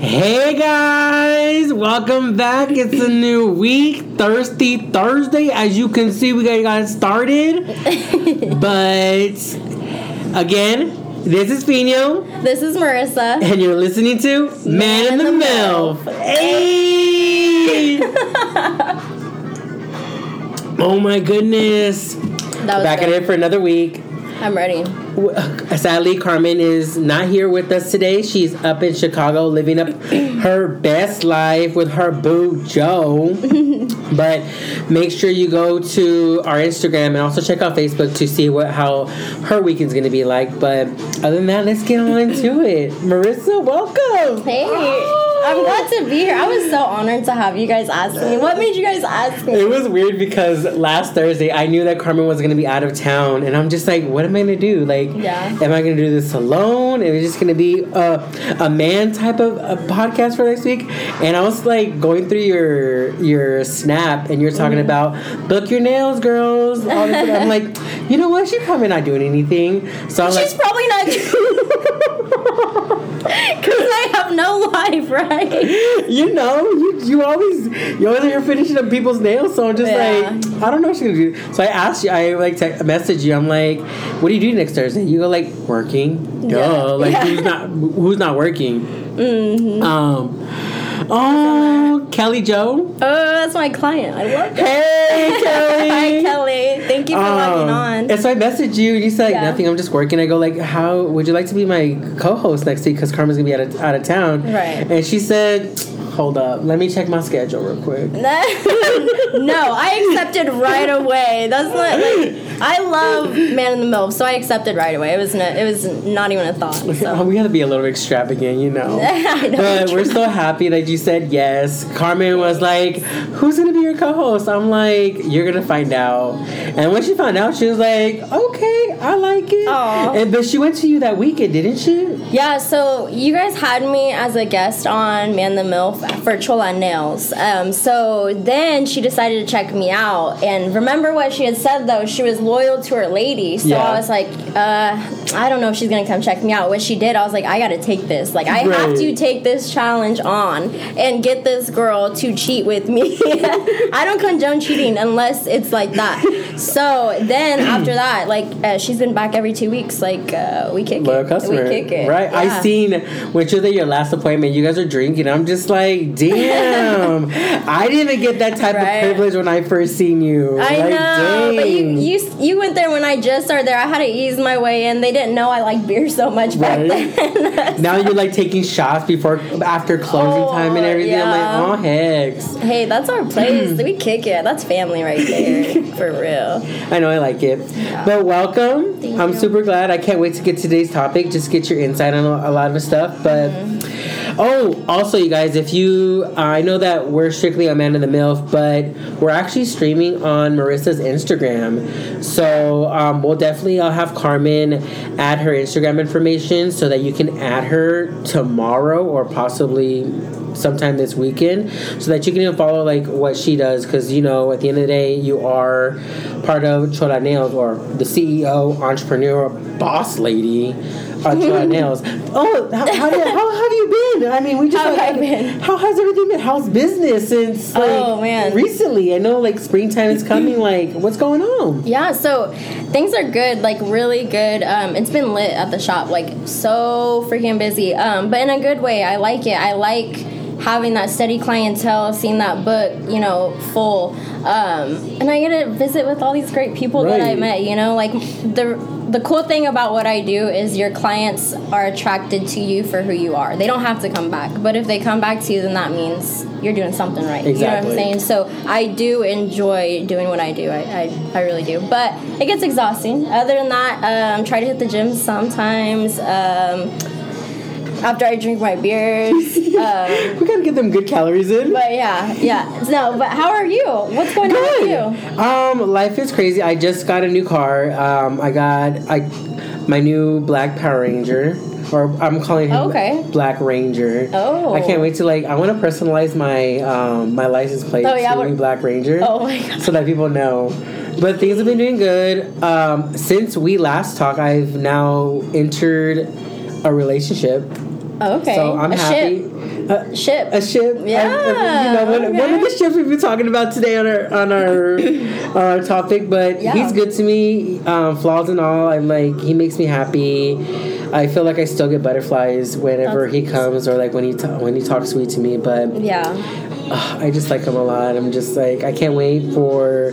Hey guys, welcome back. It's a new week, Thirsty Thursday. As you can see, we got started. but again, this is Fino, This is Marissa. and you're listening to Man, in the, Milf. Hey! oh my goodness. That was Back at good. it for another week. I'm ready. Sadly, Carmen is not here with us today. She's up in Chicago living up her best life with her boo Joe. but make sure you go to our Instagram and also check out Facebook to see what how her weekend's gonna be like. But other than that, let's get on into it. Marissa, welcome. Hey, I'm glad to be here. I was so honored to have you guys ask me. What made you guys ask me? It was weird because last Thursday I knew that Carmen was gonna be out of town, and I'm just like, what am I gonna do? Like, Yeah. am I gonna do this alone? Is It just gonna be a, a man type of a podcast for next week. And I was like going through your your snap, and you're talking Mm-hmm. about book your nails, girls. I'm like, you know what? She's probably not doing anything. So I'm She's like. probably not. Because I have no life, right? you know, you, you always you always are finishing up people's nails. So I'm just Yeah. like, I don't know what she's gonna do. So I asked you, I like te- message you. I'm like, what do you do next Thursday? You go like working. Duh. Yeah. Like Yeah. who's not who's not working? Mm-hmm. Um. Oh, Kelly Joe. Oh, that's my client. I love. Hey, Kelly. Hi, Kelly. Thank you for logging Um, on. And so I messaged you, you said like Yeah. nothing. I'm just working. I go like, how would you like to be my co-host next week? Because Carmen's gonna be out of, out of town. Right. And she said, hold up, let me check my schedule real quick. no, I accepted right away. That's not like I love Man in the Milf, so I accepted right away. It was no, it was not even a thought. So. we gotta be a little extravagant, you know. Know. But we're so happy that you said yes. Carmen was like, "Who's gonna be your co-host?" I'm like, "You're gonna find out." And when she found out, she was like, "Okay, I like it." Aw. And but she went to you that weekend, didn't she? Yeah, so you guys had me as a guest on Man in the MILF for Chola Nails. Um, so then she decided to check me out. And remember what she had said though? She was loyal to her lady. So Yeah. I was like, uh, I don't know if she's gonna come check me out. What she did, I was like, I gotta take this. Like, I have to take this challenge on and get this girl to cheat with me. I don't condone cheating unless it's like that. So then after that, like, uh, she's been back every two weeks. Like, uh, we kick Loyal it. customer, We kick it. right? I seen you were at your last appointment, you guys are drinking. I'm just like, damn, I didn't get that type Right. of privilege when I first seen you. I Like, know, but you, you you went there when I just started there. I had to ease my way in. They didn't know I like beer so much back Right. then. now you're like taking shots before after closing Oh, time and everything. yeah. I'm like, oh hex. hey, that's our place. we kick it. That's family right there, for real. I know I like it. But welcome. Thank I'm you. super glad. I can't wait to get today's topic. Just get your insight on a, a lot of stuff. But Mm-hmm. Oh, also you guys, if you uh, I know that we're strictly a man in the milf, but we're actually streaming on Marissa's Instagram. So um, we'll definitely I'll have Carmen add her Instagram information so that you can add her tomorrow or possibly sometime this weekend so that you can even follow like what she does because you know at the end of the day you are part of Chola Nails or the CEO entrepreneur boss lady of Chola Nails oh how, how, did, how have you been I mean we just How like, been? how has everything been how's business since like Oh, man. recently I know like springtime is coming like what's going on Yeah, so things are good, like really good. Um, it's been lit at the shop, like so freaking busy. Um, but in a good way. I like it. I like having that steady clientele, seeing that book, you know, full. Um, and I get to visit with all these great people that I met. You know, like the the cool thing about what I do is your clients are attracted to you for who you are. They don't have to come back, but if they come back to you, then that means you're doing something right. Exactly. You know what I'm saying? So I do enjoy doing what I do. I, I, I really do. But it gets exhausting. Other than that, um, try to hit the gym sometimes. Um, after I drink my beers. um, we gotta get them good calories in but yeah, yeah. No, but how are you? What's going on with you? Um, life is crazy. I just got a new car. Um, I got I my new black Power Ranger, or I'm calling him Okay. Black Ranger. Oh. I can't wait to like. I want to personalize my um my license plate Oh, yeah, to be Black Ranger. Oh my god. So that people know. But things have been doing good. Um, since we last talked, I've now entered a relationship. Oh, okay. So I'm a happy. Ship. Uh, Ship. a ship. I- I- Yeah, you know, one, one of the ships we've been talking about today on our on our on our topic, but Yeah. he's good to me. Um, flaws and all, I'm like he makes me happy. I feel like I still get butterflies whenever That's he comes, or like when he when he talks sweet to me. But yeah. uh, I just like him a lot. I'm just like I can't wait for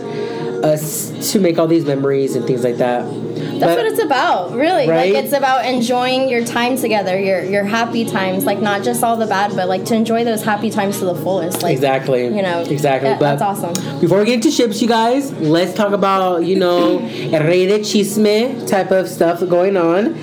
us to make all these memories and things like that. That's what it's about, really. Right? Like it's about enjoying your time together, your your happy times, like not just all the bad, but like to enjoy those happy times to the fullest. Like Exactly. you know, Exactly. that- but that's awesome. Before we get into ships, you guys, let's talk about you know el rey de chisme type of stuff going on.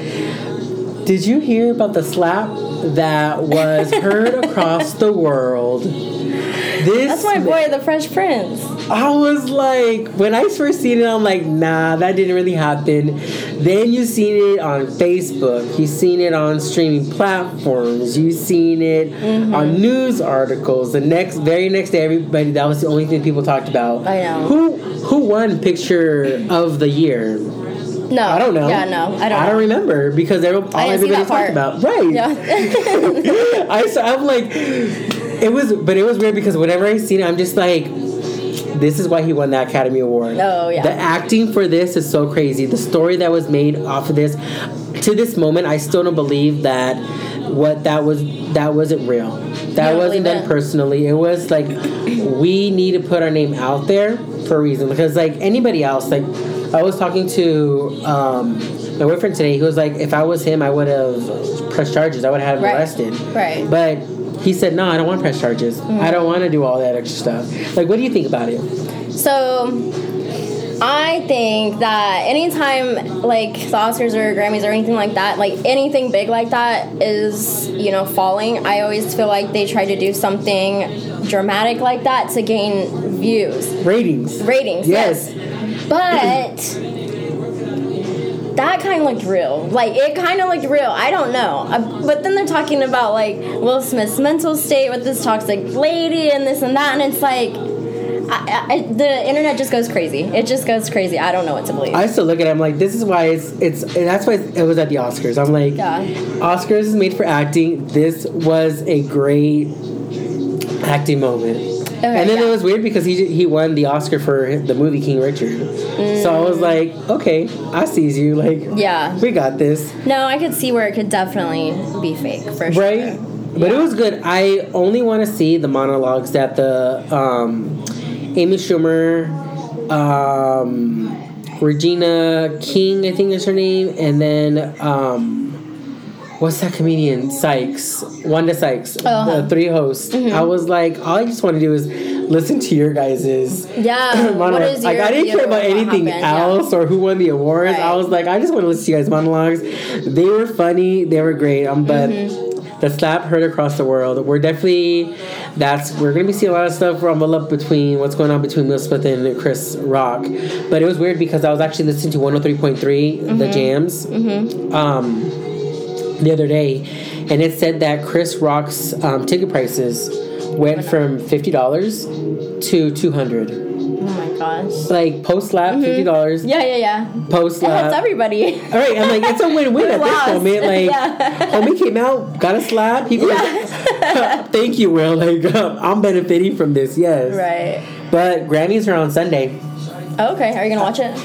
Did you hear about the slap that was heard across the world? This That's my boy, the Fresh Prince. I was like, when I first seen it, I'm like, nah, that didn't really happen. Then you seen it on Facebook, you seen it on streaming platforms, you seen it Mm-hmm. on news articles. The next, very next day, everybody that was the only thing people talked about. I know. Who who won picture of the year? No, I don't know. Yeah, no, I don't. I know. don't remember because every, all I didn't see everybody's that talked about. Right. Yeah. I so I'm like, it was, but it was weird because whenever I seen it, I'm just like, this is why he won the Academy Award. Oh, yeah. The acting for this is so crazy. The story that was made off of this, to this moment, I still don't believe that what that was that wasn't real. That don't wasn't done personally. It was like we need to put our name out there for a reason because like anybody else, like I was talking to um, my boyfriend today. He was like, if I was him, I would have pressed charges. I would have had him Right. arrested. Right. But he said, no, I don't want press charges. Mm. I don't want to do all that extra stuff. Like, what do you think about it? So I think that anytime like the Oscars or Grammys or anything like that, like anything big like that is, you know, falling, I always feel like they try to do something dramatic like that to gain views. Ratings. Ratings. Yes. But that kind of looked real. Like it kind of looked real. I don't know. Uh, but then they're talking about like Will Smith's mental state with this toxic lady and this and that, and it's like. I, I, the internet just goes crazy. It just goes crazy. I don't know what to believe. I still look at it. I'm like, this is why it's it's. That's why it was at the Oscars. I'm like, Yeah. Oscars is made for acting. This was a great acting moment. And then yeah. it was weird because he he won the Oscar for the movie King Richard. So I was like, okay, I sees you. Like, yeah. we got this. No, I could see where it could definitely be fake for sure. right? But it was good. I only want to see the monologues that the um, Amy Schumer, um, Regina King, I think is her name, and then um, what's that comedian? Sykes, Wanda Sykes, Uh-huh. the three hosts. I was like, all I just want to do is listen to your guys's. Yeah. what monologues. like I didn't care about anything happened? Yeah. else or who won the awards. I was like, I just want to listen to you guys' monologues. They were funny. They were great. Um, but Mm-hmm. the slap heard across the world. We're definitely that's we're gonna be seeing a lot of stuff rumble up between what's going on between Will Smith and Chris Rock. But it was weird because I was actually listening to 103.3 Mm-hmm. the jams um, the other day, and it said that Chris Rock's um, ticket prices went from fifty dollars to two hundred. Oh my gosh. Like post slap, fifty dollars. Yeah, yeah, yeah. Post It helps everybody. All right, I'm like, it's a win-win at this moment. Like, Yeah. homie came out, got a slap. He goes, "Thank you, Will. Like, uh, I'm benefiting from this. Yes, Right. But Grammys are on Sunday. Okay, are you gonna watch it?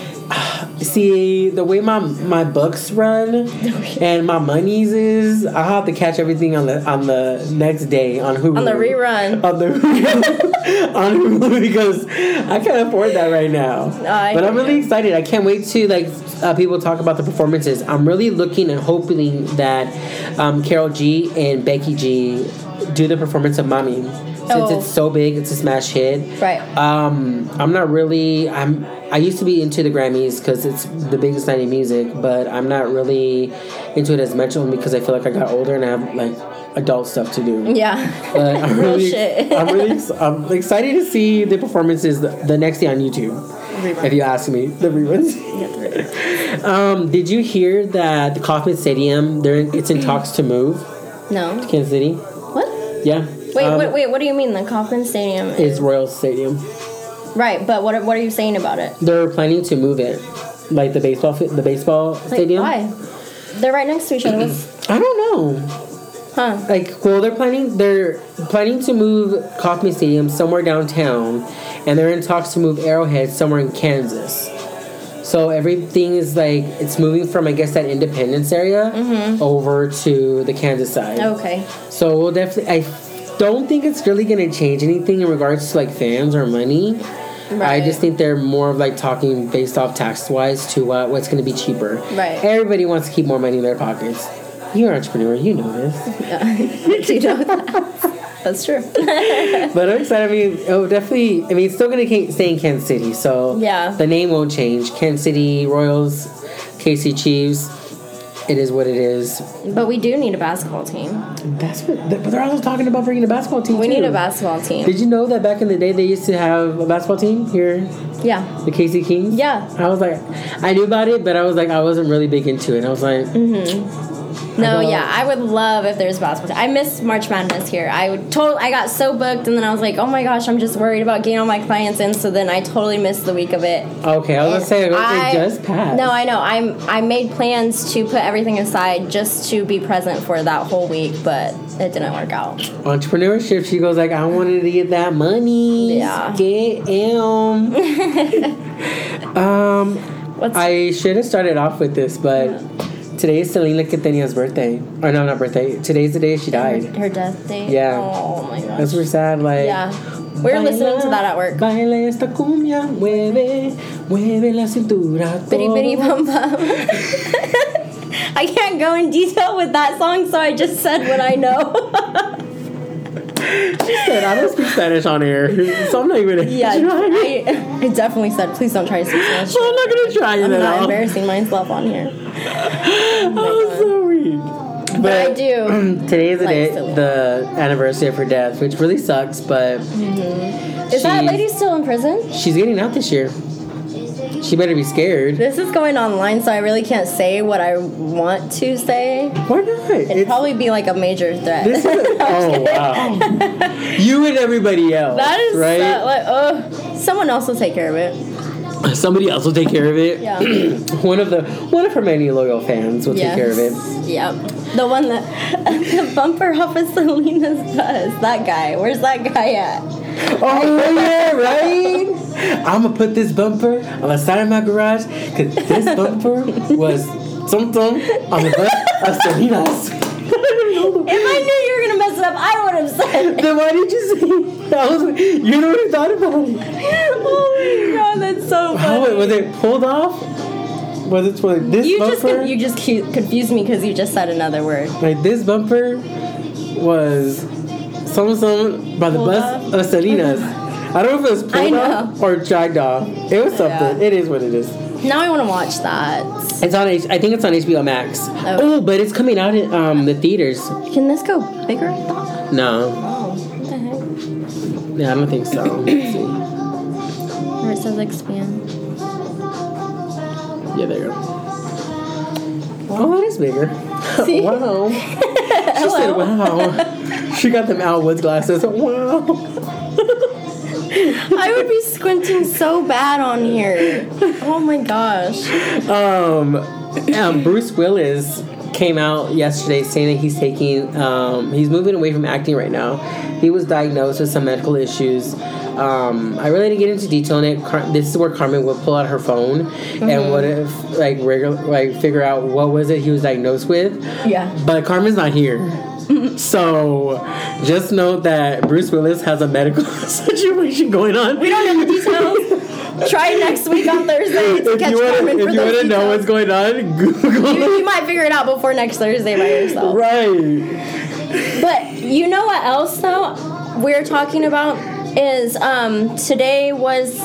See the way my my books run and my monies is, I have to catch everything on the on the next day on Hulu. On the rerun. On the on Hulu because I can't afford that right now. But I'm really excited. I can't wait to like uh, people talk about the performances. I'm really looking and hoping that um, Karol G and Becky G do the performance of Mommy. Since Oh. it's so big, it's a smash hit. Right. Um, I'm not really. I'm. I used to be into the Grammys because it's the biggest night in music, but I'm not really into it as much only because I feel like I got older and I have like adult stuff to do. Yeah. But I'm really. I'm really, I'm excited to see the performances the, the next day on YouTube. If you ask me, the reruns. Yeah, the rerun. Um, did you hear that the Kauffman Stadium? They're in, it's in talks to move No. To Kansas City. What? Yeah. Wait, Um, wait, wait. What do you mean? The Kauffman Stadium? Is Royal Stadium? right, but what? What are you saying about it? They're planning to move it, like the baseball, the baseball Like, stadium. why? They're right next to each other. I don't know. Huh. Like, well, they're planning. They're planning to move Kauffman Stadium somewhere downtown, and they're in talks to move Arrowhead somewhere in Kansas. So everything is like it's moving from I guess that Independence area over to the Kansas side. Okay. So we'll definitely. I don't think it's really gonna change anything in regards to like fans or money. I just think they're more of like talking based off tax wise to uh, what's gonna be cheaper. Right. Everybody wants to keep more money in their pockets. You're an entrepreneur, you know this. Do you know that? That's true. But I'm excited. I mean, oh, definitely. I mean, it's still gonna stay in Kansas City, so Yeah. the name won't change. Kansas City Royals, KC Chiefs. It is what it is. but we do need a basketball team. That's what. But they're also talking about bringing a basketball team. We too. need a basketball team. Did you know that back in the day they used to have a basketball team here, Yeah. the KC Kings? Yeah. I was like, I knew about it, but I was like, I wasn't really big into it. I was like, mm-hmm. No, yeah, I would love if there's basketball. I miss March Madness here. I would total. I got so booked, and then I was like, oh my gosh, I'm just worried about getting all my clients in. So then I totally missed the week of it. okay, I was gonna say it I- just passed. No, I know. I'm. I made plans to put everything aside just to be present for that whole week, but it didn't work out. entrepreneurship. She goes like, I wanted to get that money. Yeah. Get em. um, What's I should have started off with this, but today is Selena Quintanilla birthday. Or no, not birthday. Today's the day she died. her, her death date? Yeah. Oh my gosh. That's super sad. Like, Yeah. We were listening to that at work. Baila esta cumbia, mueve, mueve la cintura. Bitty bitty todo. bum bum. I can't go in detail with that song, so I just said what I know. Said, I don't speak Spanish on air, so I'm not even gonna yeah, try. I, I definitely said, please don't try to speak Spanish. I'm not gonna try it I'm at not all. embarrassing myself on here. Oh, so weak. But I do. Today is the Like day, the anniversary of her death, which really sucks. But mm-hmm. Is that lady still in prison? She's getting out this year. She better be scared. This is going online, so I really can't say what I want to say. Why not? It'd It's- probably be like a major threat. this is oh wow. you and everybody else. that is right. so- like, oh, someone else will take care of it. Somebody else will take care of it. Yeah. one of the one of her many loyal fans will take care of it. Yep. The one that the bumper off of Selena's bus. That guy. Where's that guy at? Oh yeah, right. I'm gonna put this bumper on the side of my garage because this bumper was something on the bus of Selena's. If I knew you were gonna mess it up, I would have said it. then why did you say? that was, you know what I thought about it. Oh my god, that's so How funny. was it pulled off? Was it like this you just bumper? con- you just confused me because you just said another word. like this bumper was some by the Pulled bus of Selena's. I don't know if it was pulled off or dragged off. It was something. Yeah. It is what it is. Now I want to watch that. It's on. H- I think it's on HBO Max. Oh, but it's coming out in um, the theaters. Can this go bigger? No, Oh, what the heck? yeah, I don't think so. Where it says expand. Yeah, there you go. Oh, that is bigger. Wow. She said, "Wow." she got them Al Woods glasses. Wow. I would be squinting so bad on here. Oh my gosh. Um, um, Bruce Willis came out yesterday saying that he's taking, um, he's moving away from acting right now. He was diagnosed with some medical issues. Um, I really didn't get into detail in it. Car- this is where Carmen will pull out her phone and what if like regular like figure out what was it he was diagnosed with. Yeah. But Carmen's not here. So just note that Bruce Willis has a medical situation going on. We don't know the details. Try next week on Thursday to if catch you want Carmen to for if you want to know what's going on, Google you, you might figure it out before next Thursday by yourself. Right. But you know what else though we're talking about is um today was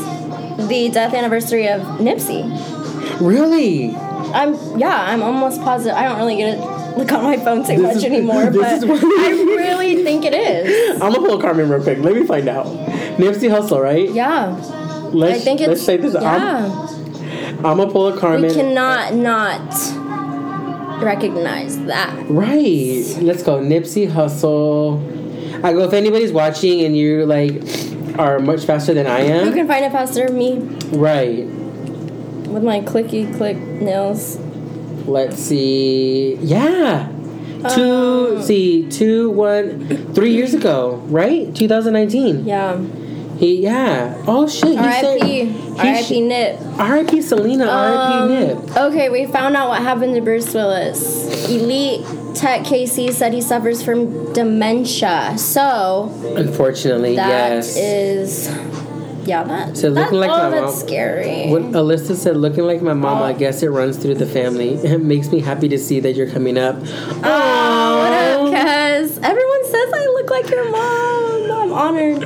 the death anniversary of Nipsey. Really? I'm yeah, I'm almost positive. I don't really get it look on my phone too This much is- anymore, but I really think it is. I'm gonna pull Carmen real quick. Let me find out. Nipsey Hussle, right? Yeah, Let's, I think it's let's take this. yeah. I'm, I'm gonna pull a Carmen. we cannot not recognize that. Right. Let's go. Nipsey Hussle. I go. If anybody's watching and you like are much faster than I am, you can find it faster? than Me right? with my clicky click nails. Let's see. Yeah. Two, see, two, one, three years ago, right? 2019. Yeah. He, yeah. Oh shit. R.I.P. R.I.P. Nip. R.I.P. Selena. R.I.P. Um, Nip. Okay, we found out what happened to Bruce Willis. Elite Tech KC said he suffers from dementia. So Unfortunately, that yes. is, yeah, that. That, looking like oh, my that's mom- scary. When Alyssa said, looking like my mom, I guess it runs through the family. It makes me happy to see that you're coming up. Oh, what up, cuz? Everyone says I look like your mom. I'm honored.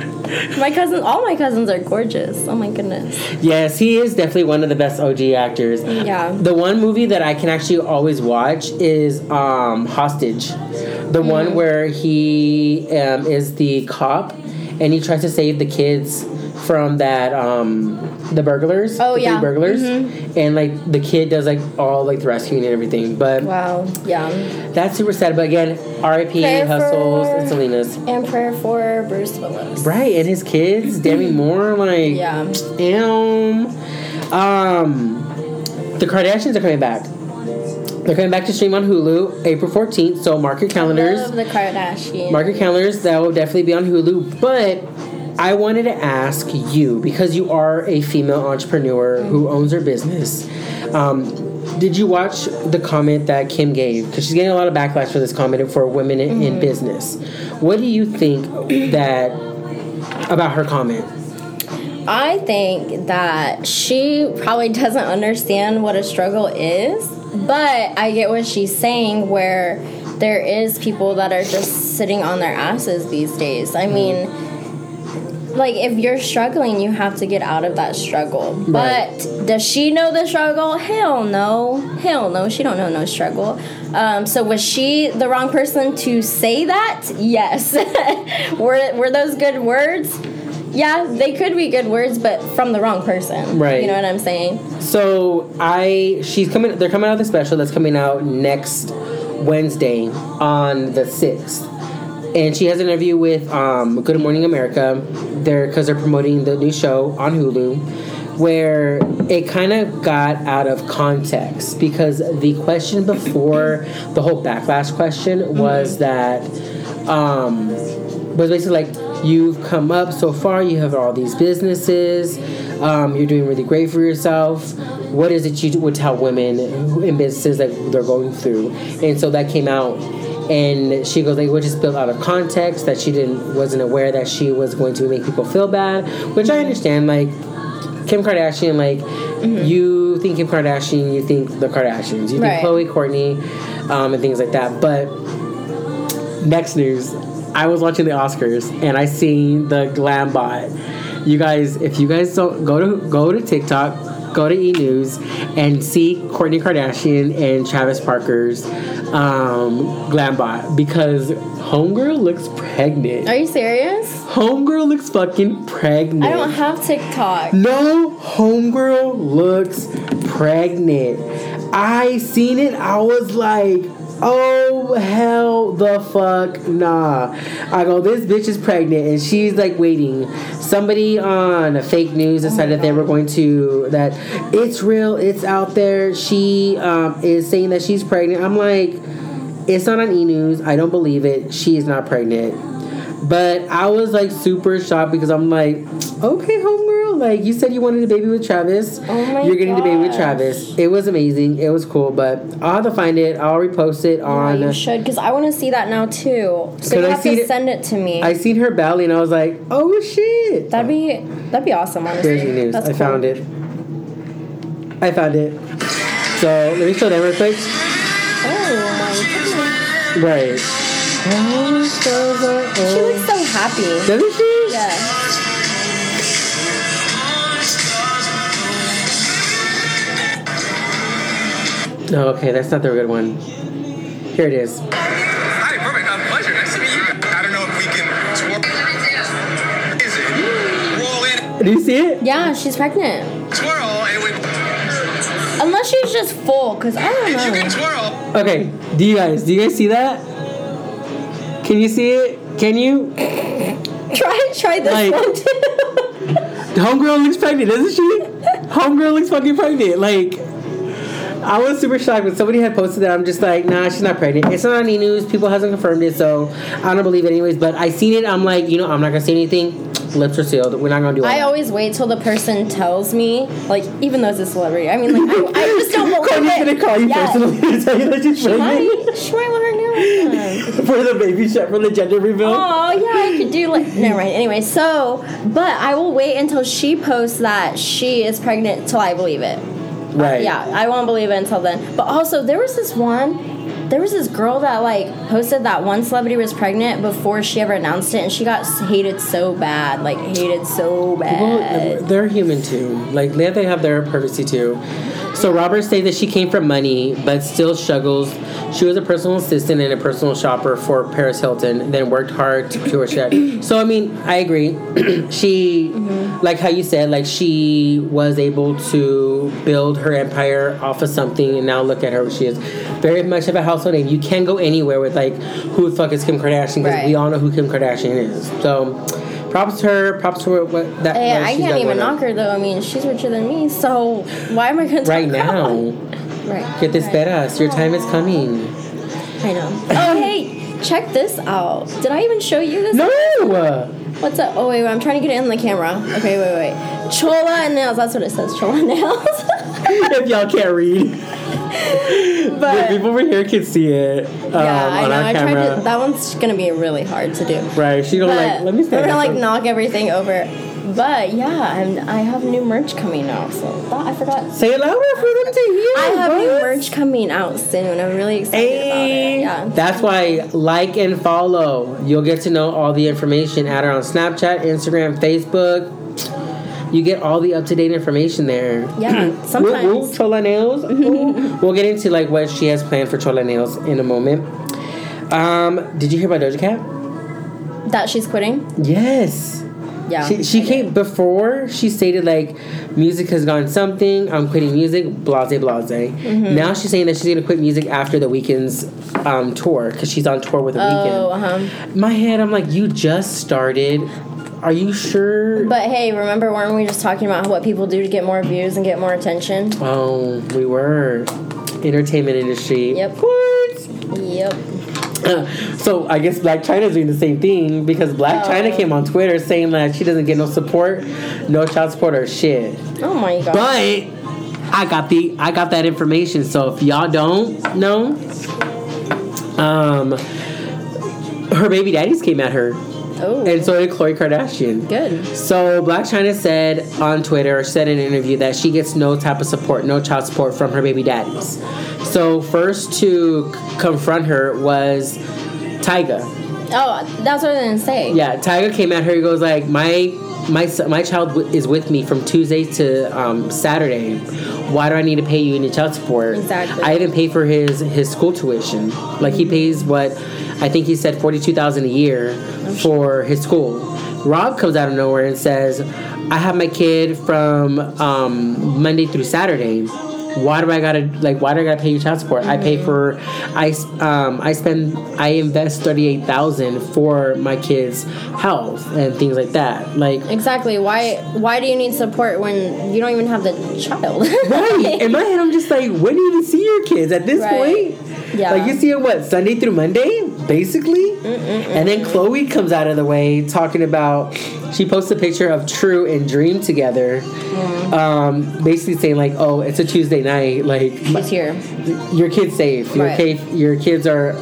My cousins, all my cousins are gorgeous. Oh my goodness. Yes, he is definitely one of the best OG actors. Yeah. The one movie that I can actually always watch is um, Hostage. The Mm. one where he um, is the cop and he tries to save the kids from that um, the burglars. Oh, the yeah. burglars. Mhm. And like the kid does like all like the rescuing and everything. But Wow. Yeah. that's super sad. But again, R.I.P. Prayer Hustles for- and Selena's. And prayer for Bruce Willis. Right, and his kids, Demi Moore, like Yeah. Damn. Um, the Kardashians are coming back. They're coming back to stream on Hulu April 14th. So mark your calendars. Love the Kardashians. Mark your calendars. That will definitely be on Hulu. But I wanted to ask you because you are a female entrepreneur who owns her business. Um, did you watch the comment that Kim gave? Because she's getting a lot of backlash for this comment for women in, in business. What do you think that about her comment? I think that she probably doesn't understand what a struggle is, but I get what she's saying where there is people that are just sitting on their asses these days. I mean, like if you're struggling, you have to get out of that struggle. Right. But does she know the struggle? Hell no. Hell no. She don't know no struggle. Um, so was she the wrong person to say that? Yes. were were those good words? Yeah, they could be good words, but from the wrong person. Right. You know what I'm saying? So I she's coming they're coming out with a special that's coming out next Wednesday on the 6th. And she has an interview with um, Good Morning America. There because they're promoting the new show on Hulu where it kind of got out of context because the question before the whole backlash question was that um, was basically like you've come up so far you have all these businesses um, you're doing really great for yourself. What is it you would tell women in businesses that they're going through? And so that came out and she goes like which just built out of context that she didn't wasn't aware that she was going to make people feel bad which i understand like kim kardashian like you think kim kardashian you think the kardashians you think Right. khloe kourtney um, and things like that but Next news. I was watching the Oscars and I seen the glam bot. You guys, if you guys don't go to go to TikTok, go to E News and see Kourtney Kardashian and Travis Barker's um, glam bot because Homegirl looks pregnant. Are you serious? Homegirl looks fucking pregnant. I don't have TikTok. No, homegirl looks pregnant. I seen it. I was like, oh hell the fuck nah. I go, this bitch is pregnant, and she's like waiting. Somebody on fake news decided they were going to that it's real, it's out there. She um, is saying that she's pregnant. I'm like, it's not on E News. I don't believe it. She is not pregnant. But I was like super shocked because I'm like, okay, homegirl, like you said you wanted a baby with Travis. Oh my You're getting the baby with. Travis. It was amazing. It was cool, but I'll have to find it. I'll repost it Yeah, on. you should, because I want to see that now too. So you have to it- send it to me. I seen her belly and I was like, oh shit. that'd be that'd be awesome. Honestly, the news. That's I cool. found it. I found it. So let me show them real quick. Oh my goodness, Right. Oh, stars are she looks so happy. Doesn't she? Yeah. No, okay, that's not the good one. Here it is. Hi, perfect. Uh, pleasure. Nice to meet you. I don't know if we can twirl. Is it? Roll in, Do you see it? Yeah, she's pregnant. twirl, and when Unless she's just full, because I don't know. you can twirl. Okay, do you guys do you guys see that? Can you see it? Can you? Try try this Like- one too. Homegirl looks pregnant, doesn't she? Homegirl looks fucking pregnant. Like, I was super shocked when somebody had posted that. I'm just like, nah, she's not pregnant. It's not on any news. People hasn't confirmed it, so I don't believe it anyways. But I seen it. I'm like, you know, I'm not gonna say anything. Lips are sealed. We're not gonna do. all I that. always wait till the person tells me, like, even though it's a celebrity. I mean, like, I, I just don't believe Kourtney's gonna call you Yeah. personally to tell you that she's She pregnant might, she might want her done. for the baby shot for the gender reveal. Oh yeah, I could do like never mind. Anyway, so but I will wait until she posts that she is pregnant till I believe it. right. Yeah, I won't believe it until then. But also, there was this one. There was this girl that like posted that one celebrity was pregnant before she ever announced it, and she got hated so bad, like hated so Well, bad. they're human too. Like they have their privacy too. So Robert stated that she came from money, but still struggles. She was a personal assistant and a personal shopper for Paris Hilton, then worked hard to cure. So I mean, I agree. she, mm-hmm. like how you said, like she was able to build her empire off of something, and now look at her. She is very much of a household name. You can't go anywhere with like, who the fuck is Kim Kardashian? Because Right. we all know who Kim Kardashian is. So. Props to her. Props to her. What that? Hey, I can't even knock her though. I mean, she's richer than me, so why am I gonna Right now, Right. get this right. better. Your time is coming. I know. Oh hey, check this out. Did I even show you this? No. What's up? Oh wait, wait, I'm trying to get it in the camera. Okay, wait, wait. Chola and nails. That's what it says. Chola nails. if y'all can't read, the people over here can see it um, yeah, I on know. our I tried camera. to. That one's gonna be really hard to do. right? She gonna like. Let me we're gonna like knock everything over. But yeah, I'm, I have new merch coming out. So that, I forgot. Say it louder for them to hear. I have new merch coming out soon. I'm really excited Hey, about it. Yeah. that's why like and follow. You'll get to know all the information. Add her on Snapchat, Instagram, Facebook. You get all the up to date information there. Yeah, Ooh, ooh, sometimes. Chola Nails. Ooh. we'll get into like what she has planned for Chola Nails in a moment. Um, did you hear about Doja Cat? That she's quitting. Yes. Yeah. She, she came before she stated like music has gone something i'm quitting music blase blase Mm-hmm. now she's saying that she's gonna quit music after the Weeknd's um, tour because she's on tour with the Oh, Weeknd uh huh. my head i'm like you just started are you sure But hey, remember weren't we just talking about what people do to get more views and get more attention? oh we were entertainment industry Yep. what Yep. so I guess Blac Chyna's doing the same thing because Black Oh. China came on Twitter saying that she doesn't get no support, no child support or shit. Oh my god. But I got the I got that information. So if y'all don't know, um, her baby daddies came at her, oh. and so did Khloe Kardashian. good. So Blac Chyna said on Twitter, said in an interview that she gets no type of support, no child support from her baby daddies. So first to c- confront her was Tyga. Oh, that's what I gonna say. Yeah, Tyga came at her. He goes like, my my my child w- is with me from Tuesday to um, Saturday. Why do I need to pay you any child support? Exactly. I even pay for his his school tuition. Like he pays what I think he said forty two thousand a year for his school. Rob comes out of nowhere and says, "I have my kid from um, Monday through Saturday." Why do I gotta like? Why do I gotta pay you child support? I pay for, I um I spend I invest thirty eight thousand for my kids' health and things like that. Like Exactly. Why? Why do you need support when you don't even have the child? Right. In my head, I'm just like, when do you even see your kids at this Right. point? Yeah. Like you see them what Sunday through Monday, basically. And then Khloe comes out of the way talking about. She posts a picture of True and Dream together, Mm. um, basically saying like, "Oh, it's a Tuesday night. Like, He's here. your kid's safe. Your Right. kid, your kids are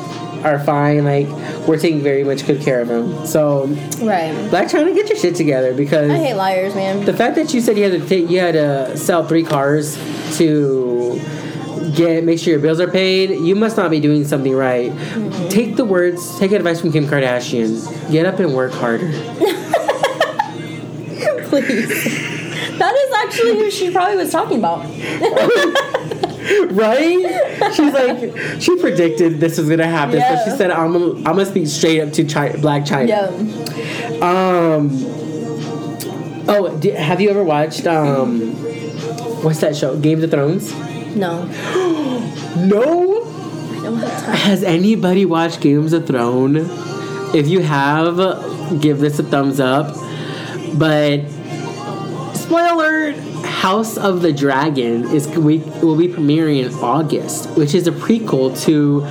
are fine. Like, we're taking very much good care of them." So, Right. Blac Chyna, get your shit together because I hate liars, man. the fact that you said you had to take, you had to sell three cars to get make sure your bills are paid, you must not be doing something right. Take the words, take advice from Kim Kardashian. Get up and work harder. Please. That is actually who she probably was talking about. right? She's like, she predicted this was gonna happen, Yeah. so she said, "I'm gonna, I'm gonna speak straight up to Chyna, Blac Chyna." Yeah. Um. Oh, have you ever watched um, what's that show? Game of Thrones? No. No. I don't have time. Has anybody watched Games of Thrones? If you have, give this a thumbs up. But spoiler House of the Dragon is we will be premiering in August, which is a prequel to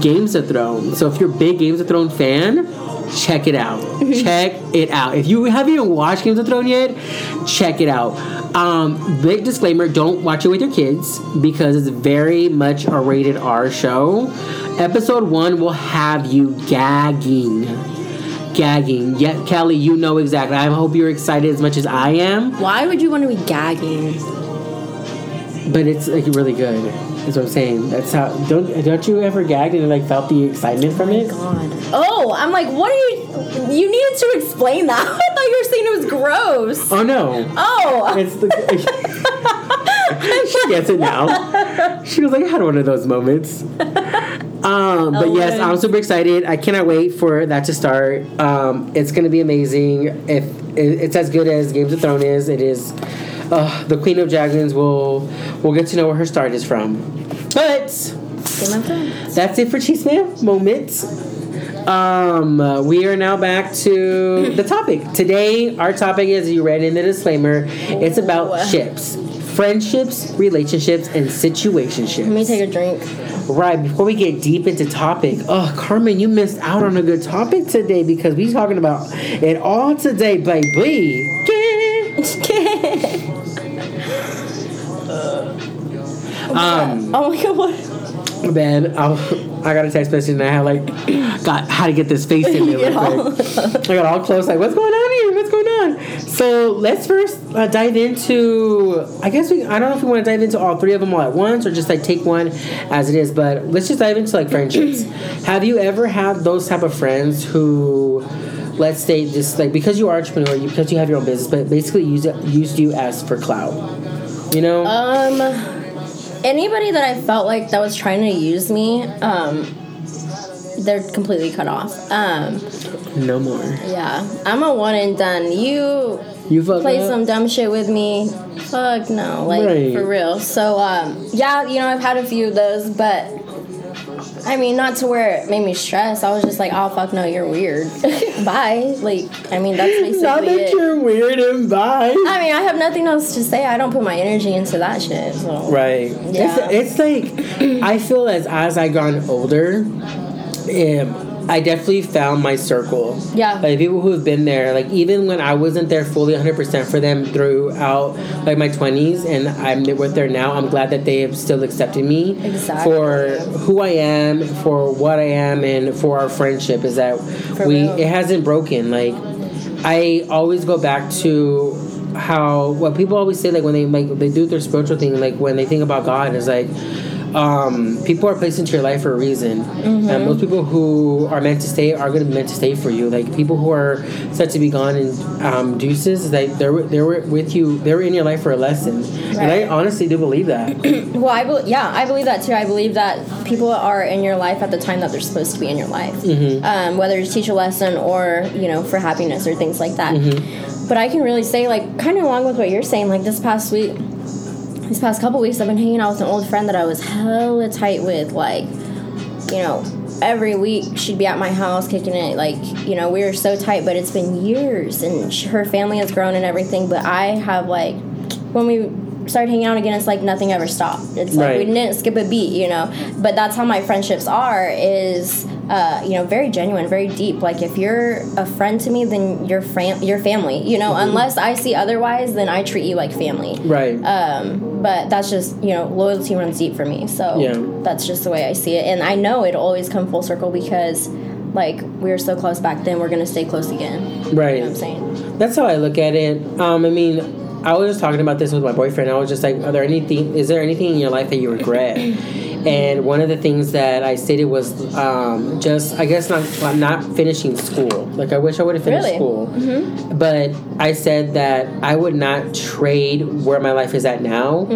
Games of Thrones. So if you're a big Games of Thrones fan, check it out. check it out. If you haven't even watched Games of Thrones yet, check it out. Um, big disclaimer: don't watch it with your kids because it's very much a rated R show. Episode one will have you gagging gagging. Yeah, Kelly, you know exactly. I hope you're excited as much as I am. Why would you want to be gagging? But it's like really good. That's what I'm saying. That's how. Don't don't you ever gagged and like felt the excitement from it? God. Oh, I'm like, what are you? You needed to explain that. I thought you were saying it was gross. Oh no. Oh. It's the. she gets it now. She was like, I had one of those moments. Um, but yes, I'm super excited. I cannot wait for that to start. Um, it's gonna be amazing. If it- it's as good as Games of Thrones is, it is. Uh, the Queen of Dragons will will get to know where her start is from. But Game of Thrones. that's it for Cheese Man Moments. Um, uh, we are now back to the topic. Today, our topic is you read in the disclaimer. It's about ships, friendships, relationships, and situationships. Let me take a drink. Right before we get deep into topic, oh Carmen, you missed out on a good topic today because we talking about it all today, baby. Um, oh my god, what? man, I, I got a text message and I had like got how to get this face in there Yeah. real quick. I got all close, like what's going on here? What's going on? So let's first uh, dive into. I guess we. I don't know if we want to dive into all three of them all at once or just like take one as it is. But let's just dive into like friendships. Have you ever had those type of friends who? Let's say just like because you are entrepreneur, you, because you have your own business, but basically use it, used you as for clout. You know, Um, anybody that I felt like that was trying to use me, um, they're completely cut off. Um, no more. yeah, I'm a one and done. You You play up? some dumb shit with me, fuck no, like Right. for real. So um, yeah, you know I've had a few of those, but. I mean, not to where it made me stress. I was just like, "Oh fuck, no, you're weird." Bye. Like, I mean, that's basically Not that it. you're weird and bye. I mean, I have nothing else to say. I don't put my energy into that shit. So. Right. Yeah. It's, it's like I feel as as I gone older, um, I definitely found my circle. Yeah. Like people who have been there, like even when I wasn't there fully 100% for them throughout like my 20s and I'm with there now, I'm glad that they have still accepted me Exactly. for who I am, for what I am and for our friendship is that For we real. it hasn't broken. Like I always go back to how what people always say like when they like they do their spiritual thing like when they think about God is like um, people are placed into your life for a reason Mm-hmm. and most people who are meant to stay are going to be meant to stay for you like people who are set to be gone and um, deuces like they're they're with you they're in your life for a lesson and I honestly do believe that Well, I be- yeah, I believe that too. I believe that people are in your life at the time that they're supposed to be in your life, Mm-hmm. um, whether it's teach a lesson or you know for happiness or things like that. Mm-hmm. But I can really say, like, kind of along with what you're saying, like this past week, these past couple weeks, I've been hanging out with an old friend that I was hella tight with, like, you know. Every week she'd be at my house kicking it, like you know we were so tight. But it's been years, and sh- her family has grown and everything. But I have like when we started hanging out again, it's like nothing ever stopped. It's like we didn't skip a beat, you know. But that's how my friendships are. Is uh, you know very genuine, very deep. Like if you're a friend to me, then you're fam- your family. You know, unless I see otherwise, then I treat you like family. right Um, but that's just you know loyalty runs deep for me. So Yeah. that's just the way I see it, and I know it'll always come full circle because. Like we were so close back then, we're gonna stay close again. right You know what I'm saying? That's how I look at it. Um, I mean, I was just talking about this with my boyfriend. I was just like, "Are there anything? Is there anything in your life that you regret?" And one of the things that I stated was um, just, I guess, not I'm not finishing school. Like, I wish I would have finished Really? school. But I said that I would not trade where my life is at now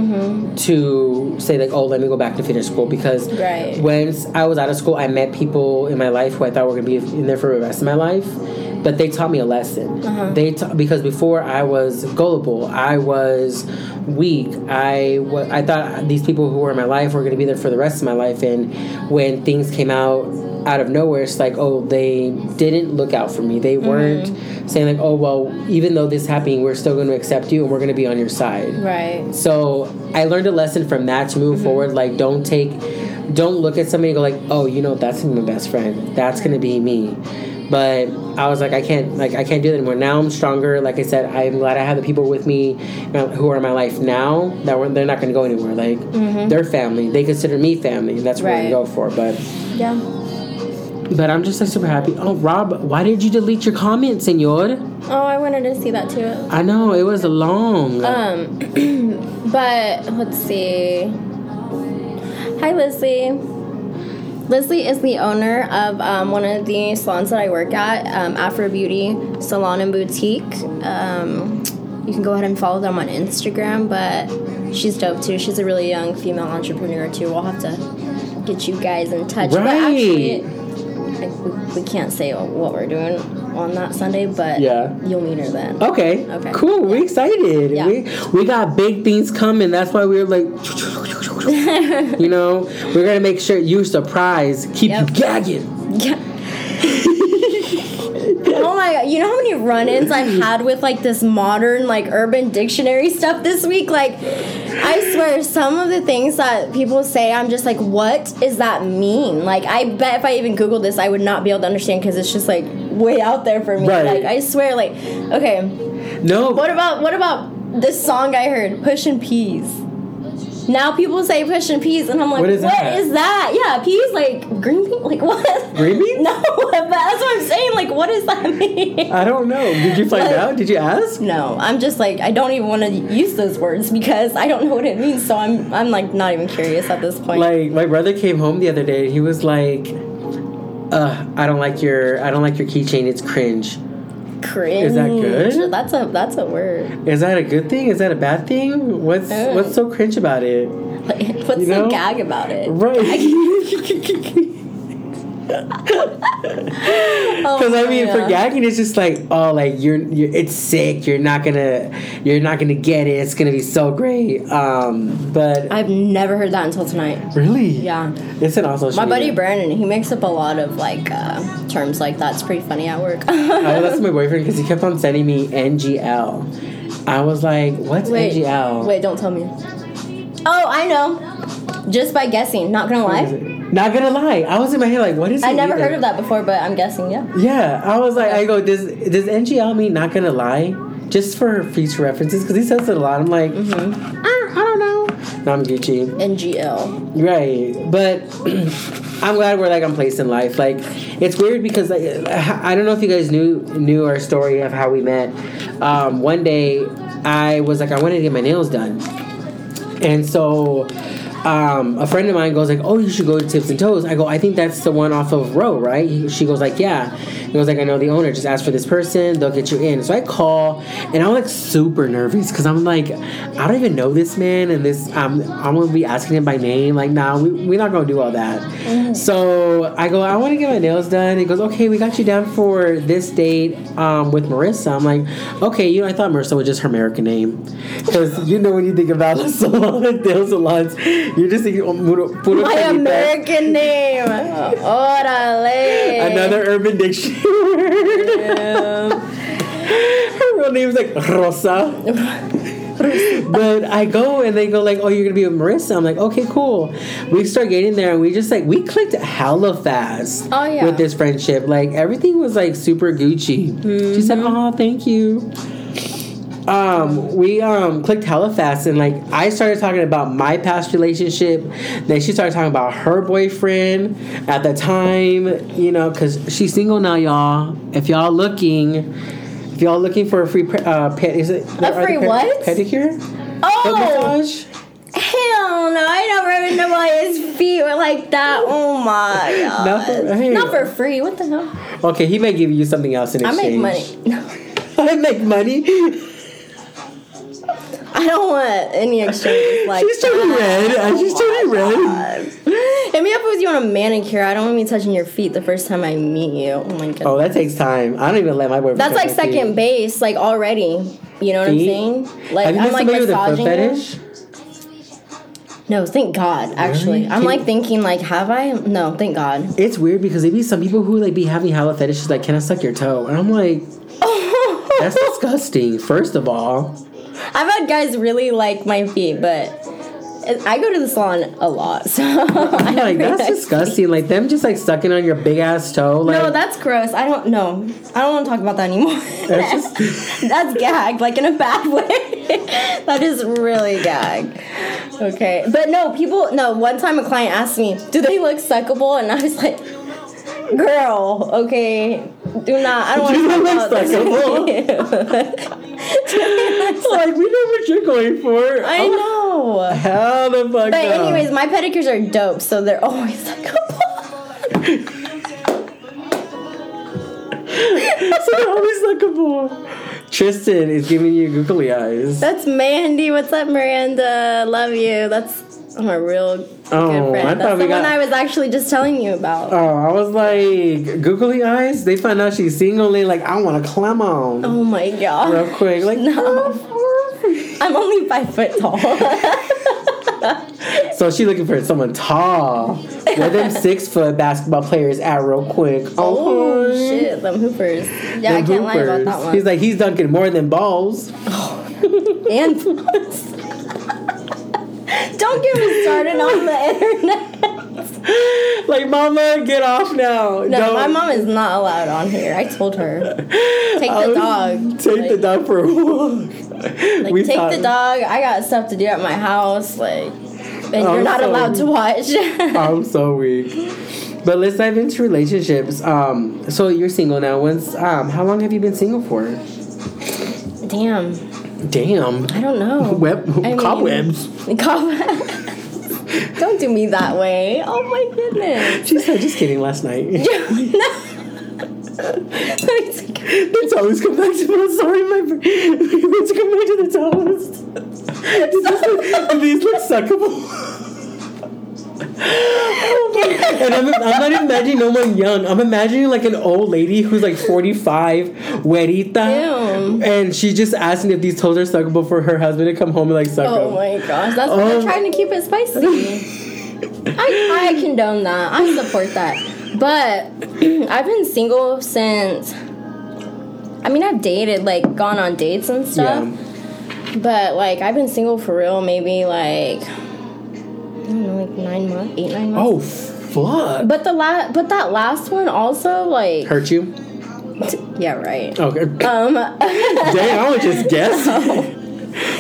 to say like, "Oh, let me go back to finish school," because Right. once I was out of school, I met people in my life who I thought were going to be in there for the rest of my life. But they taught me a lesson. Uh-huh. They ta- because before I was gullible, I was weak. I I thought these people who were in my life were going to be there for the rest of my life. And when things came out out of nowhere, it's like, oh, they didn't look out for me. They mm-hmm. weren't saying like, oh, well, even though this happened, we're still going to accept you and we're going to be on your side. Right. So I learned a lesson from that to move mm-hmm. forward. Like, don't take, don't look at somebody and go like, oh, you know, that's gonna be my best friend. That's gonna be me. But I was like, I can't, like, I can't do that anymore. Now I'm stronger. Like I said, I'm glad I have the people with me uh, who are in my life now that we're, they're not gonna go anywhere. Like, they're family. They consider me family, and that's what Right. I go for. But, Yeah. but I'm just like super happy. Oh, Rob, why did you delete your comment, Senor? Oh, I wanted to see that too. I know it was long. Um, but let's see. Hi, Leslie. Leslie is the owner of um, one of the salons that I work at, um, Afro Beauty Salon and Boutique. Um, you can go ahead and follow them on Instagram, but she's dope too. She's a really young female entrepreneur too. We'll have to get you guys in touch. But Right. actually, like, we, we can't say what we're doing on that Sunday, but Yeah. you'll meet her then. Okay. Okay. Cool. We're excited. Yeah. We we got big things coming. That's why we're like, you know, we're gonna make sure you surprised. Keep Yep. you gagging. Yeah. oh my god! You know how many run-ins I've had with like this modern like Urban Dictionary stuff this week? Like, I swear, some of the things that people say, I'm just like, what does that mean? Like, I bet if I even Googled this, I would not be able to understand because it's just like way out there for me. Right. Like, I swear, like, okay, No. what about what about this song I heard, Pushing Peas? Now people say pushing peas, and I'm like, What is that? What is that? Yeah, peas like green bean, like what? Green beans? No, but that's what I'm saying. Like, what does that mean? I don't know. Did you find Like- out? Did you ask? no, I'm just like I don't even want to use those words because I don't know what it means. So I'm I'm like not even curious at this point. Like my brother came home the other day and he was like, "Uh, I don't like your I don't like your keychain. It's cringe." Cringe. is that good? That's a that's a word. Is that a good thing? Is that a bad thing? What's Uh. what's so cringe about it? Like, what's You the know? gag about it? Right. Oh Because I mean, for gagging, it's just like, oh, like you're, you're, it's sick. You're not gonna, you're not gonna get it. It's gonna be so great. Um, but I've never heard that until tonight. really, Yeah. it's an awesome. My buddy Brandon, he makes up a lot of like uh, terms like that. It's pretty funny at work. I was asking my boyfriend because he kept on sending me NGL. I was like, what's wait, NGL? wait, don't tell me. Oh, I know. Just by guessing, not gonna lie. Not gonna lie, I was in my head like, what is? I never either? heard of that before, but I'm guessing, yeah. Yeah, I was like, I go, does does NGL mean not gonna lie? Just for future references, because he says it a lot. I'm like, Mm-hmm. "Ah, I don't know. No, I'm Gucci. NGL. Right, but I'm glad we're like on place in life. Like, it's weird because like, I don't know if you guys knew knew our story of how we met. Um, one day, I was like, I wanted to get my nails done, and so. Um, a friend of mine goes like, "Oh, you should go to Tips and Toes." I go, "I think that's the one off of Row, right?" He, she goes like, "Yeah." He goes like, "I know the owner. Just ask for this person. They'll get you in." So I call, and I'm like super nervous because I'm like, I don't even know this man, and this um, I'm gonna be asking him by name. Like, nah, we we're not gonna do all that. So I go, I want to get my nails done. He goes, "Okay, we got you down for this date um, with Marissa." I'm like, "Okay, you know, I thought Marissa was just her American name because you know when you think about salon, nail salons, you're just thinking, oh, My. American name. Orale. Another Urban Dictionary. Her real name name's like Rosa. but I go and they go like, "Oh, you're gonna be with Marissa." I'm like, "Okay, cool." We start getting there and we just like we clicked hella fast. Oh, yeah. With this friendship, like everything was like super Gucci. She said, Mm-hmm. "Oh, thank you." Um, we um clicked hella fast and like I started talking about my past relationship. Then she started talking about her boyfriend at the time, you know, because she's single now, y'all. If y'all looking, if y'all looking for a free uh, pet, is it A free the what? Pedicure, Oh, hell no. I know why his feet were like that. Oh my god. Not for- hey. Not for free. What the hell? Okay, he may give you something else in exchange. I make money. I make money. I don't want any exchanges like she's turning red. She's turning red. Hit me up if you want a manicure. I don't want me touching your feet the first time I meet you. Oh my god. Oh, that takes time. I don't even let my boyfriend. That's like my feet. second base, like already. You know what Feet? I'm saying? Like I'm like somebody with a foot massaging fetish? No, thank God. Actually, Really? I'm like thinking like, have I? No, thank God. It's weird because there be some people who like be having hella fetishes like, can I suck your toe? And I'm like, that's disgusting. First of all, I've had guys really like my feet, but I go to the salon a lot, so I'm like that's disgusting. Like them just like sucking on your big ass toe. Like No, that's gross. I don't know. I don't want to talk about that anymore. That's just- That's gag, like in a bad way. that is really gag. Okay, but no, people. No, one time a client asked me, "Do they look suckable?" And I was like, "Girl, okay, do not. I don't want to talk about this." like we know what you're going for. I know. Hell the fuck But anyways, my pedicures are dope, so they're always suckable. so they're always lookable. Tristan is giving you googly eyes. That's Mandy. What's up, Miranda? Love you. That's I'm a real Oh, good friend. I That's thought the we one I was actually just telling you about. Oh, I was like, googly eyes? They find out she's single, they like, I want to climb on. Oh my god. Real quick. Like, No. I'm only five foot tall. So she looking for someone tall. Where them six foot basketball players at real quick. oh Okay. shit, them hoopers. Yeah, I can't lie about that one. He's like, he's dunking more than balls. and don't get me started on the internet. Like, mama, get off now. No, my mom is not allowed on here. I told her. Take the dog. Take Like- the dog for a walk. Like, We take thought- the dog. I got stuff to do at my house. Like, and I'm you're not so- allowed to watch. I'm so weak. But let's dive into relationships. Um, so you're single now. When's um, how long have you been single for? Damn, Damn. I don't know. Web I mean- cobwebs. Cobwebs. don't do me that way. Oh my goodness. She said, just kidding. Last night. Let me take- the toes come back to me. Sorry, my. Let's come back to the. Does do these look suckable? And I'm, I'm not imagining no one young. I'm imagining like an old lady who's like 45, huerita, and she's just asking if these toes are suckable for her husband to come home and like suck Oh them. my gosh, that's Oh. they're um, trying to keep it spicy. I, I condone that. I support that. But I've been single since. I mean, I've dated, like, gone on dates and stuff. Yeah. But like, I've been single for real, maybe like don't know, like nine months, eight nine months. Oh fuck! But the last, but that last one also like Hurt you? yeah right. Okay. Um, Dang, I was just guessing.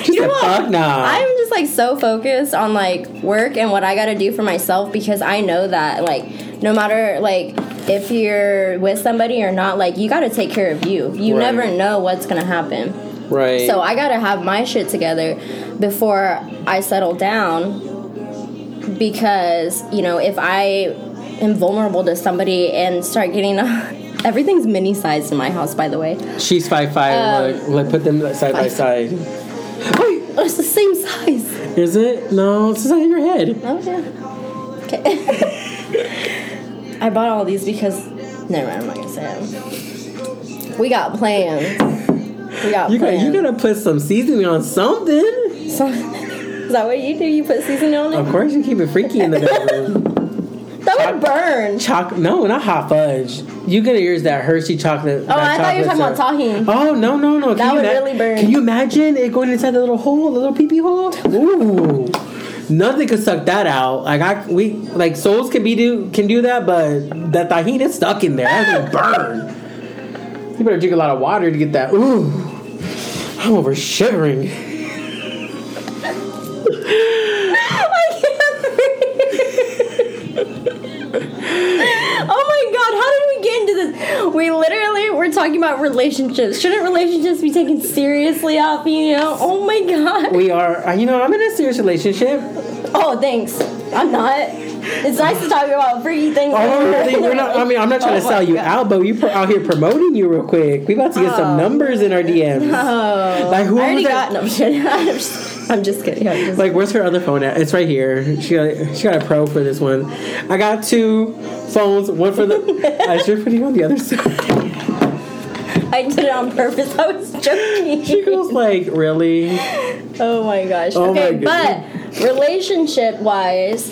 She You know "Fuck nah." I'm just like so focused on like work and what I got to do for myself because I know that like no matter like if you're with somebody or not, like you got to take care of you. You Right. never know what's gonna happen. right. So I gotta have my shit together before I settle down because, you know, if I am vulnerable to somebody and start getting everything's mini sized in my house by the way. She's five five. Um, look, put them side by side. Wait, It's the same size. is it? No, it's the side of your head. Oh yeah. Okay. I bought all these because never mind, I'm not gonna say it. We got plans. We got You got, plans. you gotta put some seasoning on something. So, is that what you do? You put seasoning on it? Of course, you keep it freaky in the bedroom. That would burn. Choc? No, not hot fudge. You gotta use that Hershey chocolate. Oh, I thought you were talking about talking. tahini. Oh no no no! Can That would ima- really burn. Can you imagine it going inside the little hole, the little pee pee hole? Ooh, nothing could suck that out. Like I, we like souls can be do can do that, but that tahini is stuck in there. That's gonna burn. You better drink a lot of water to get that. Ooh, I'm over shivering. Oh my god, how did we get into this? We literally were talking about relationships. Shouldn't relationships be taken seriously, Alfie? You know? Oh my god. We are, uh, you know, I'm in a serious relationship. Oh, thanks. I'm not. It's nice to talk about freaky things. Oh, really? We're not. I mean, I'm not trying Oh to sell you God. out, but we out here promoting you real quick. We about to get some Oh. numbers in our DMs. Oh, Like, who I already was got. that? No, I'm just kidding. I'm just, kidding. I'm just, Like, where's her other phone at? It's right here. She got she got a pro for this one. I got two phones. One for the. I should put it on the other side. I did it on purpose. I was joking. She goes like, really? Oh my gosh. Oh my okay, but relationship wise,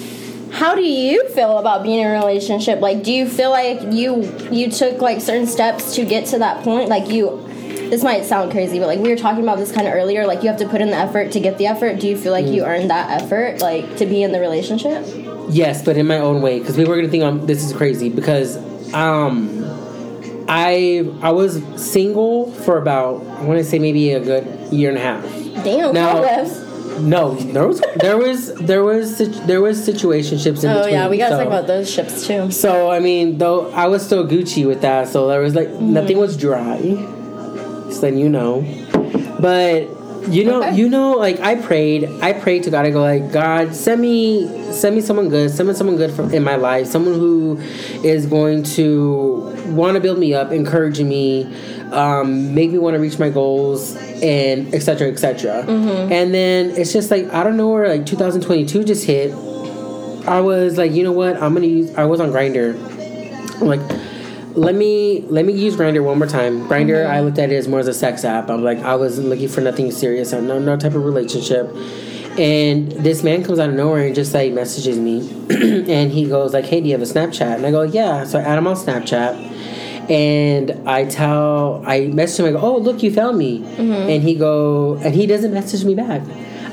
how do you feel about being in a relationship? Like, do you feel like you you took like certain steps to get to that point? Like you. This might sound crazy, but like we were talking about this kind of earlier, like you have to put in the effort to get the effort. Do you feel like you earned that effort, like to be in the relationship? Yes, but in my own way, because people are gonna think I'm this is crazy because um I I was single for about I want to say maybe a good year and a half. Damn, Now- No, there was there was there was there was situationships in Oh between. yeah, we gotta so- talk about those ships too. So I mean, though I was still Gucci with that, so there was like Mm-hmm. nothing was dry. Letting you know, but you know, Okay. you know, like I prayed, I prayed to God. I go like, God, send me, send me someone good, send me someone good from in my life, someone who is going to want to build me up, encouraging me, um, make me want to reach my goals, and etc. etc. Mm-hmm. And then it's just like I don't know where like 2022 just hit. I was like, you know what? I'm gonna use. I was on Grindr. I'm like, let me let me use Grindr one more time. Grindr, I looked at it as more as a sex app. I'm like, I was looking for nothing serious, no no type of relationship. And this man comes out of nowhere and just like messages me, and he goes like, "Hey, do you have a Snapchat?" And I go, "Yeah." So I add him on Snapchat, and I tell, I message him. I go, "Oh, look, you found me," mm-hmm. and he go, and he doesn't message me back.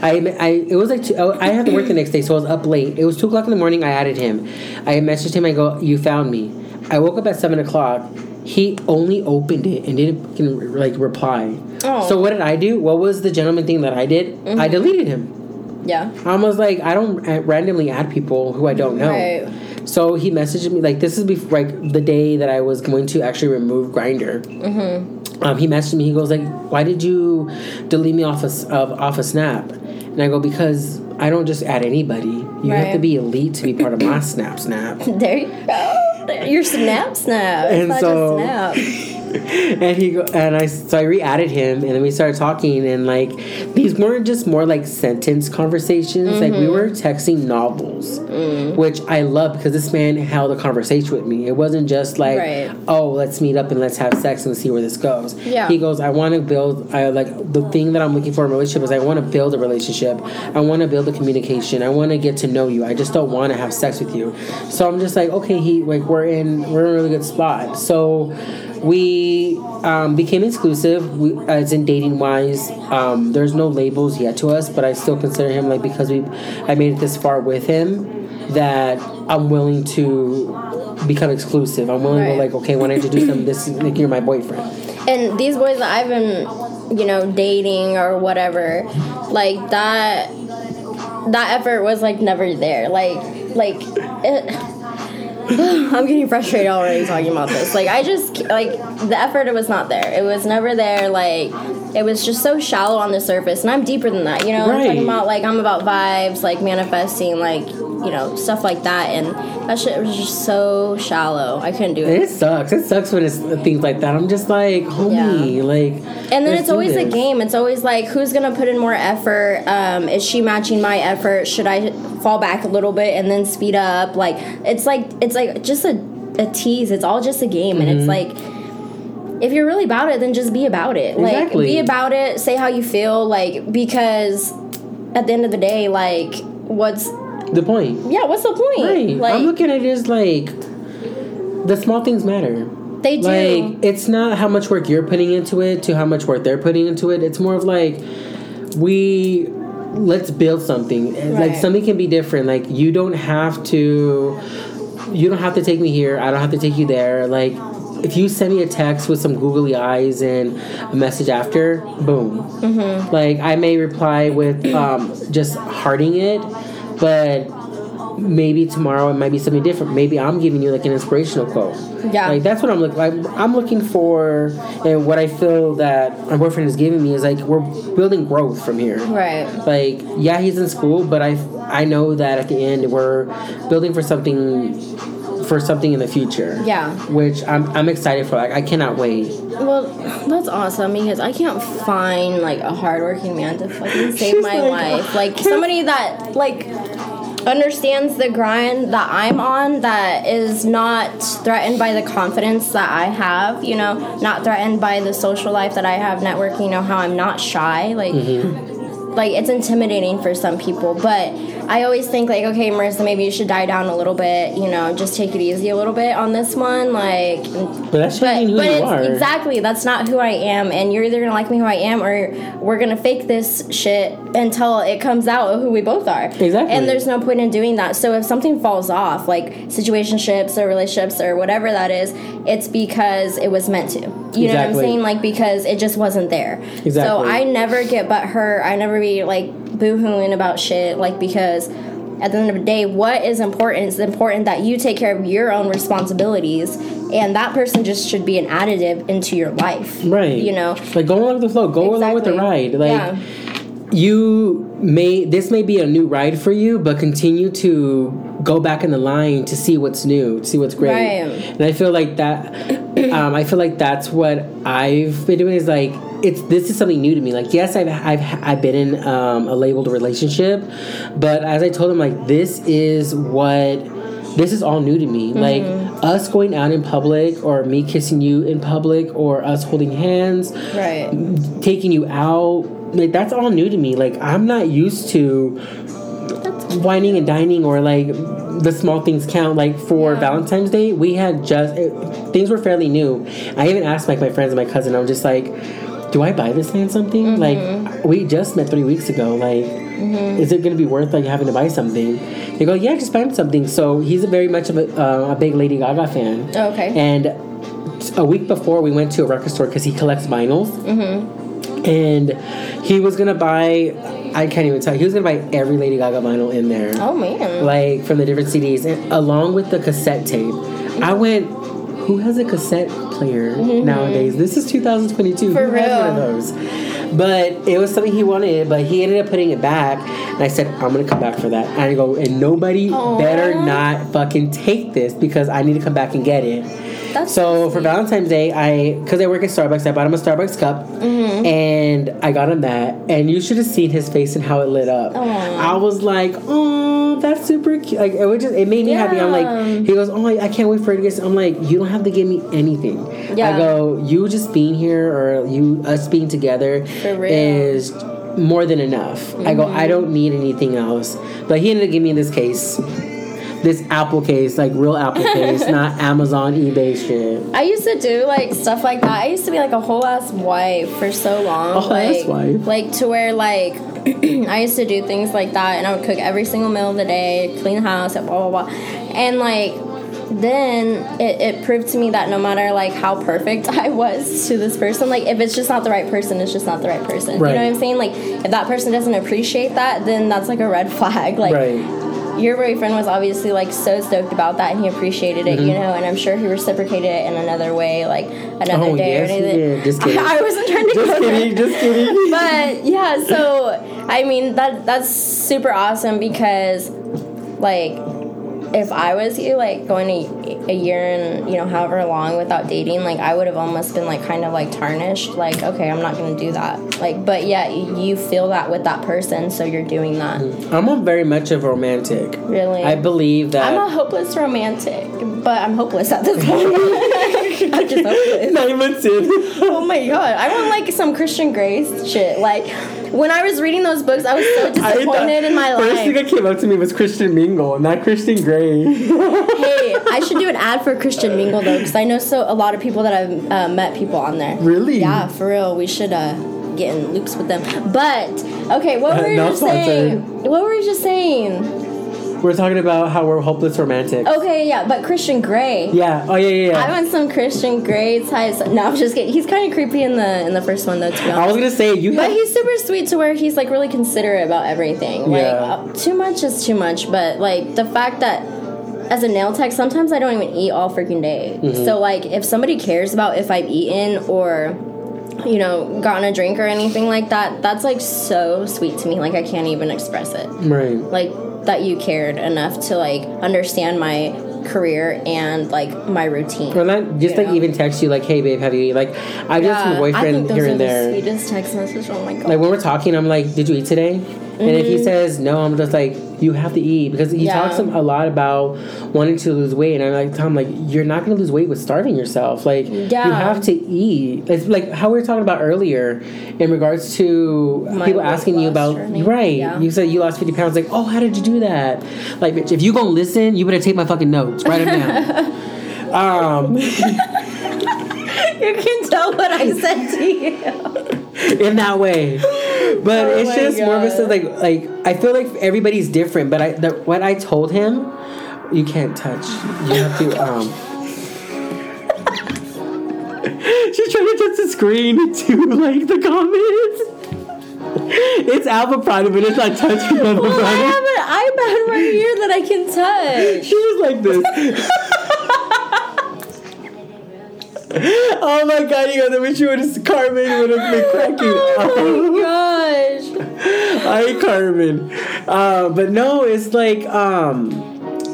I, I it was like two, oh, I had to work the next day, so I was up late. It was two o'clock in the morning. I added him. I messaged him. I go, "You found me." I woke up at seven o'clock. He only opened it and didn't like reply. Oh. So what did I do? What was the gentleman thing that I did? I deleted him. Yeah. I was like, I don't randomly add people who I don't know. Right. So he messaged me like this is before like the day that I was going to actually remove Grindr. Mm-hmm. Um, he messaged me. He goes like, "Why did you delete me off of off a Snap?" And I go because I don't just add anybody. You have to be elite to be part of my Snap Snap. There you go. Your snap snap. It's And not so- just snap. and he go, and I so I re-added him, and then we started talking, and like these weren't just more like sentence conversations. Like we mm-hmm. were texting novels, mm. which I love because this man held a conversation with me. It wasn't just like, Right. oh, let's meet up and let's have sex and see where this goes. Yeah. He goes, I want to build. I like the thing that I'm looking for in a relationship is I want to build a relationship. I want to build a communication. I want to get to know you. I just don't want to have sex with you. So I'm just like, okay, he like we're in we're in a really good spot. So we um, became exclusive we, as in dating wise um, there's no labels yet to us but i still consider him like because we i made it this far with him that i'm willing to become exclusive i'm willing to Right. go like okay when i introduce him this is like you're my boyfriend And these boys that I've been, you know, dating or whatever, like that, that effort was like never there. Like, like it. I'm getting frustrated already talking about this. Like, I just like the effort. was not there. It was never there. Like, it was just so shallow on the surface. And I'm deeper than that. You know, I'm Right. talking about like I'm about vibes, like manifesting, like you know stuff like that. And that shit was just so shallow. I couldn't do it. it sucks it sucks when it's things like that i'm just like homie like And then it's always a game. It's always like, who's gonna put in more effort? Um, is she matching my effort? Should I fall back a little bit and then speed up? Like, it's like it's like just a, a tease. It's all just a game, and it's Mm-hmm. like, if you're really about it, then just be about it. Like, Exactly. be about it. Say how you feel. Like, because at the end of the day, like, what's the point yeah, what's the point? right Like, i'm looking at it as like the small things matter they do. Like it's not how much work you're putting into it to how much work they're putting into it. It's more of like we let's build something. Right. Like something can be different. Like you don't have to you don't have to take me here. I don't have to take you there. Like if you send me a text with some googly eyes and a message after, boom. Mm-hmm. Like I may reply with um, just hearting it, but maybe tomorrow it might be something different. Maybe I'm giving you like an inspirational quote. Yeah. Like that's what I'm looking. Like, I'm looking for, and what I feel that my boyfriend is giving me is like we're building growth from here. right. Like yeah, he's in school, but I I know that at the end we're building for something for something in the future. Yeah. Which I'm I'm excited for. Like I cannot wait. Well, that's awesome because I can't find like a hardworking man to fucking save She's my like, life. Like somebody that like understands the grind that I'm on that is not threatened by the confidence that I have, you know, not threatened by the social life that I have, networking, you know, how I'm not shy. Like mm-hmm. like it's intimidating for some people but i always think like okay marissa maybe you should die down a little bit you know just take it easy a little bit on this one like But that's but, who but you it's are. exactly that's not who i am and you're either gonna like me who i am or we're gonna fake this shit until it comes out who we both are. Exactly. and there's no point in doing that. So if something falls off like situationships or relationships or whatever that is it's because it was meant to. You know what i'm saying? Like because it just wasn't there. Exactly. so i never get but hurt. I never be like boo-hooing about shit like because at the end of the day what is important it's important that you take care of your own responsibilities and that person just should be an additive into your life Right. you know Like go along with the flow. Go along with the ride. Like Yeah. you may this may be a new ride for you, but continue to go back in the line to see what's new, to see what's great. Right. And I feel like that um, I feel like that's what I've been doing is like it's this is something new to me. Like yes, I've I've I've been in um, a labeled relationship, but as I told him, like this is what this is all new to me. Like us going out in public, or me kissing you in public, or us holding hands, right taking you out. Like that's all new to me. Like I'm not used to wining and dining or like the small things count. Like for Yeah. Valentine's Day, we had just it, things were fairly new. I even asked like my friends and my cousin. I'm just like, do I buy this man something? Mm-hmm. Like we just met three weeks ago. Like, is it gonna be worth like having to buy something? They go, yeah, just buy him something. So he's a very much of a, uh, a big Lady Gaga fan. Oh, okay And a week before, we went to a record store because he collects vinyls. Mm-hmm. And he was gonna buy. I can't even tell. He was gonna buy every Lady Gaga vinyl in there, oh man like from the different CDs, and along with the cassette tape. I went. Who has a cassette player nowadays? This is 2022. Mm-hmm. For Who has one of those? But it was something he wanted, but he ended up putting it back. And I said, I'm gonna come back for that. And I go, and nobody Aw. better not fucking take this because I need to come back and get it. That's So for. Valentine's Day, I because I work at Starbucks, I bought him a Starbucks cup, Mm-hmm. and I got him that. And you should have seen his face and how it lit up. Aw. I was like, oh, that's super cute. Like it was just it made me happy. I'm like, he goes, oh, I can't wait for it to get. I'm like, you don't have to give me anything. Yeah. I go, you just being here or you us being together is more than enough. I go, I don't need anything else. But he ended up giving me this case. This Apple case, like real Apple case, not Amazon, eBay shit. I used to do like stuff like that. I used to be like a whole ass wife for so long. A whole like, ass wife? Like to where like I used to do things like that, and I would cook every single meal of the day, clean the house, blah blah blah, and like then it, it proved to me that no matter like how perfect I was to this person, like if it's just not the right person, it's just not the right person. Right. You know what I'm saying? Like if that person doesn't appreciate that, then that's like a red flag. Like right. Your boyfriend was obviously like so stoked about that and he appreciated it, Mm-hmm. you know, and I'm sure he reciprocated it in another way, like another Oh, day yes, or anything. did. Just kidding. I wasn't trying to Just go there. kidding, just kidding. But yeah, so I mean that that's super awesome because like if I was you, like going a, a year and you know however long without dating, like I would have almost been like kind of like tarnished. Like okay, I'm not gonna do that. Like, but yeah, you feel that with that person, so you're doing that. Mm-hmm. I'm a very much of romantic. Really, I believe that. I'm a hopeless romantic, but I'm hopeless at this point. I'm just hopeless. Not even in. Oh my god, I want like some Christian Grey's shit. Like when I was reading those books, I was so disappointed in my life. First thing that came up to me was Christian Mingle, not Christian Grey. Hey, I should do an ad for Christian Mingle though, because I know so a lot of people that I've uh, met people on there. Really? Yeah, for real. We should uh get in loops with them. But okay, what were you just saying? What were you just saying? We're talking about how we're hopeless romantic. Okay, yeah, but Christian Grey. Yeah. Oh yeah, yeah. I yeah. want some Christian Grey types. No, I'm just kidding. He's kind of creepy in the in the first one though, to be honest. I was gonna say you But have. he's super sweet to where he's like really considerate about everything. Like Yeah. uh, too much is too much, but like the fact that as a nail tech, sometimes I don't even eat all freaking day. Mm-hmm. So like if somebody cares about if I've eaten or you know gotten a drink or anything like that, that's like so sweet to me. Like I can't even express it. right. Like that you cared enough to like understand my career and like my routine. Or not just like know? even text you like, "Hey babe, have you?" eat?" Like I've done some I think boyfriend those here are and the there. sweetest text message. Oh my god. Like when we're talking, I'm like, "Did you eat today?" And if he says no, I'm just like, you have to eat because he Mm-hmm. Yeah. talks a lot about wanting to lose weight, and I'm like, Tom, like you're not gonna lose weight with starving yourself. Like you have to eat. It's like how we were talking about earlier in regards to My people asking you about journey. right. Yeah. You said you lost 50 pounds. Like, oh, how did you do that? Like, bitch, if you gonna listen, you better take my fucking notes. Write them down. um, You can tell what I said to you. in that way. But Oh it's just more of a sense like like I feel like everybody's different. But I the, what I told him, you can't touch. You have to um. She's trying to touch the screen to like the comments. It's Alpha Pride, but it's not touching Alpha Well, I have an iPad right here that I can touch. She was like this. oh my god, you guys, I wish you would have Carmen would have been cracking. Oh my gosh. Hi, Carmen. Uh, but no, it's like um,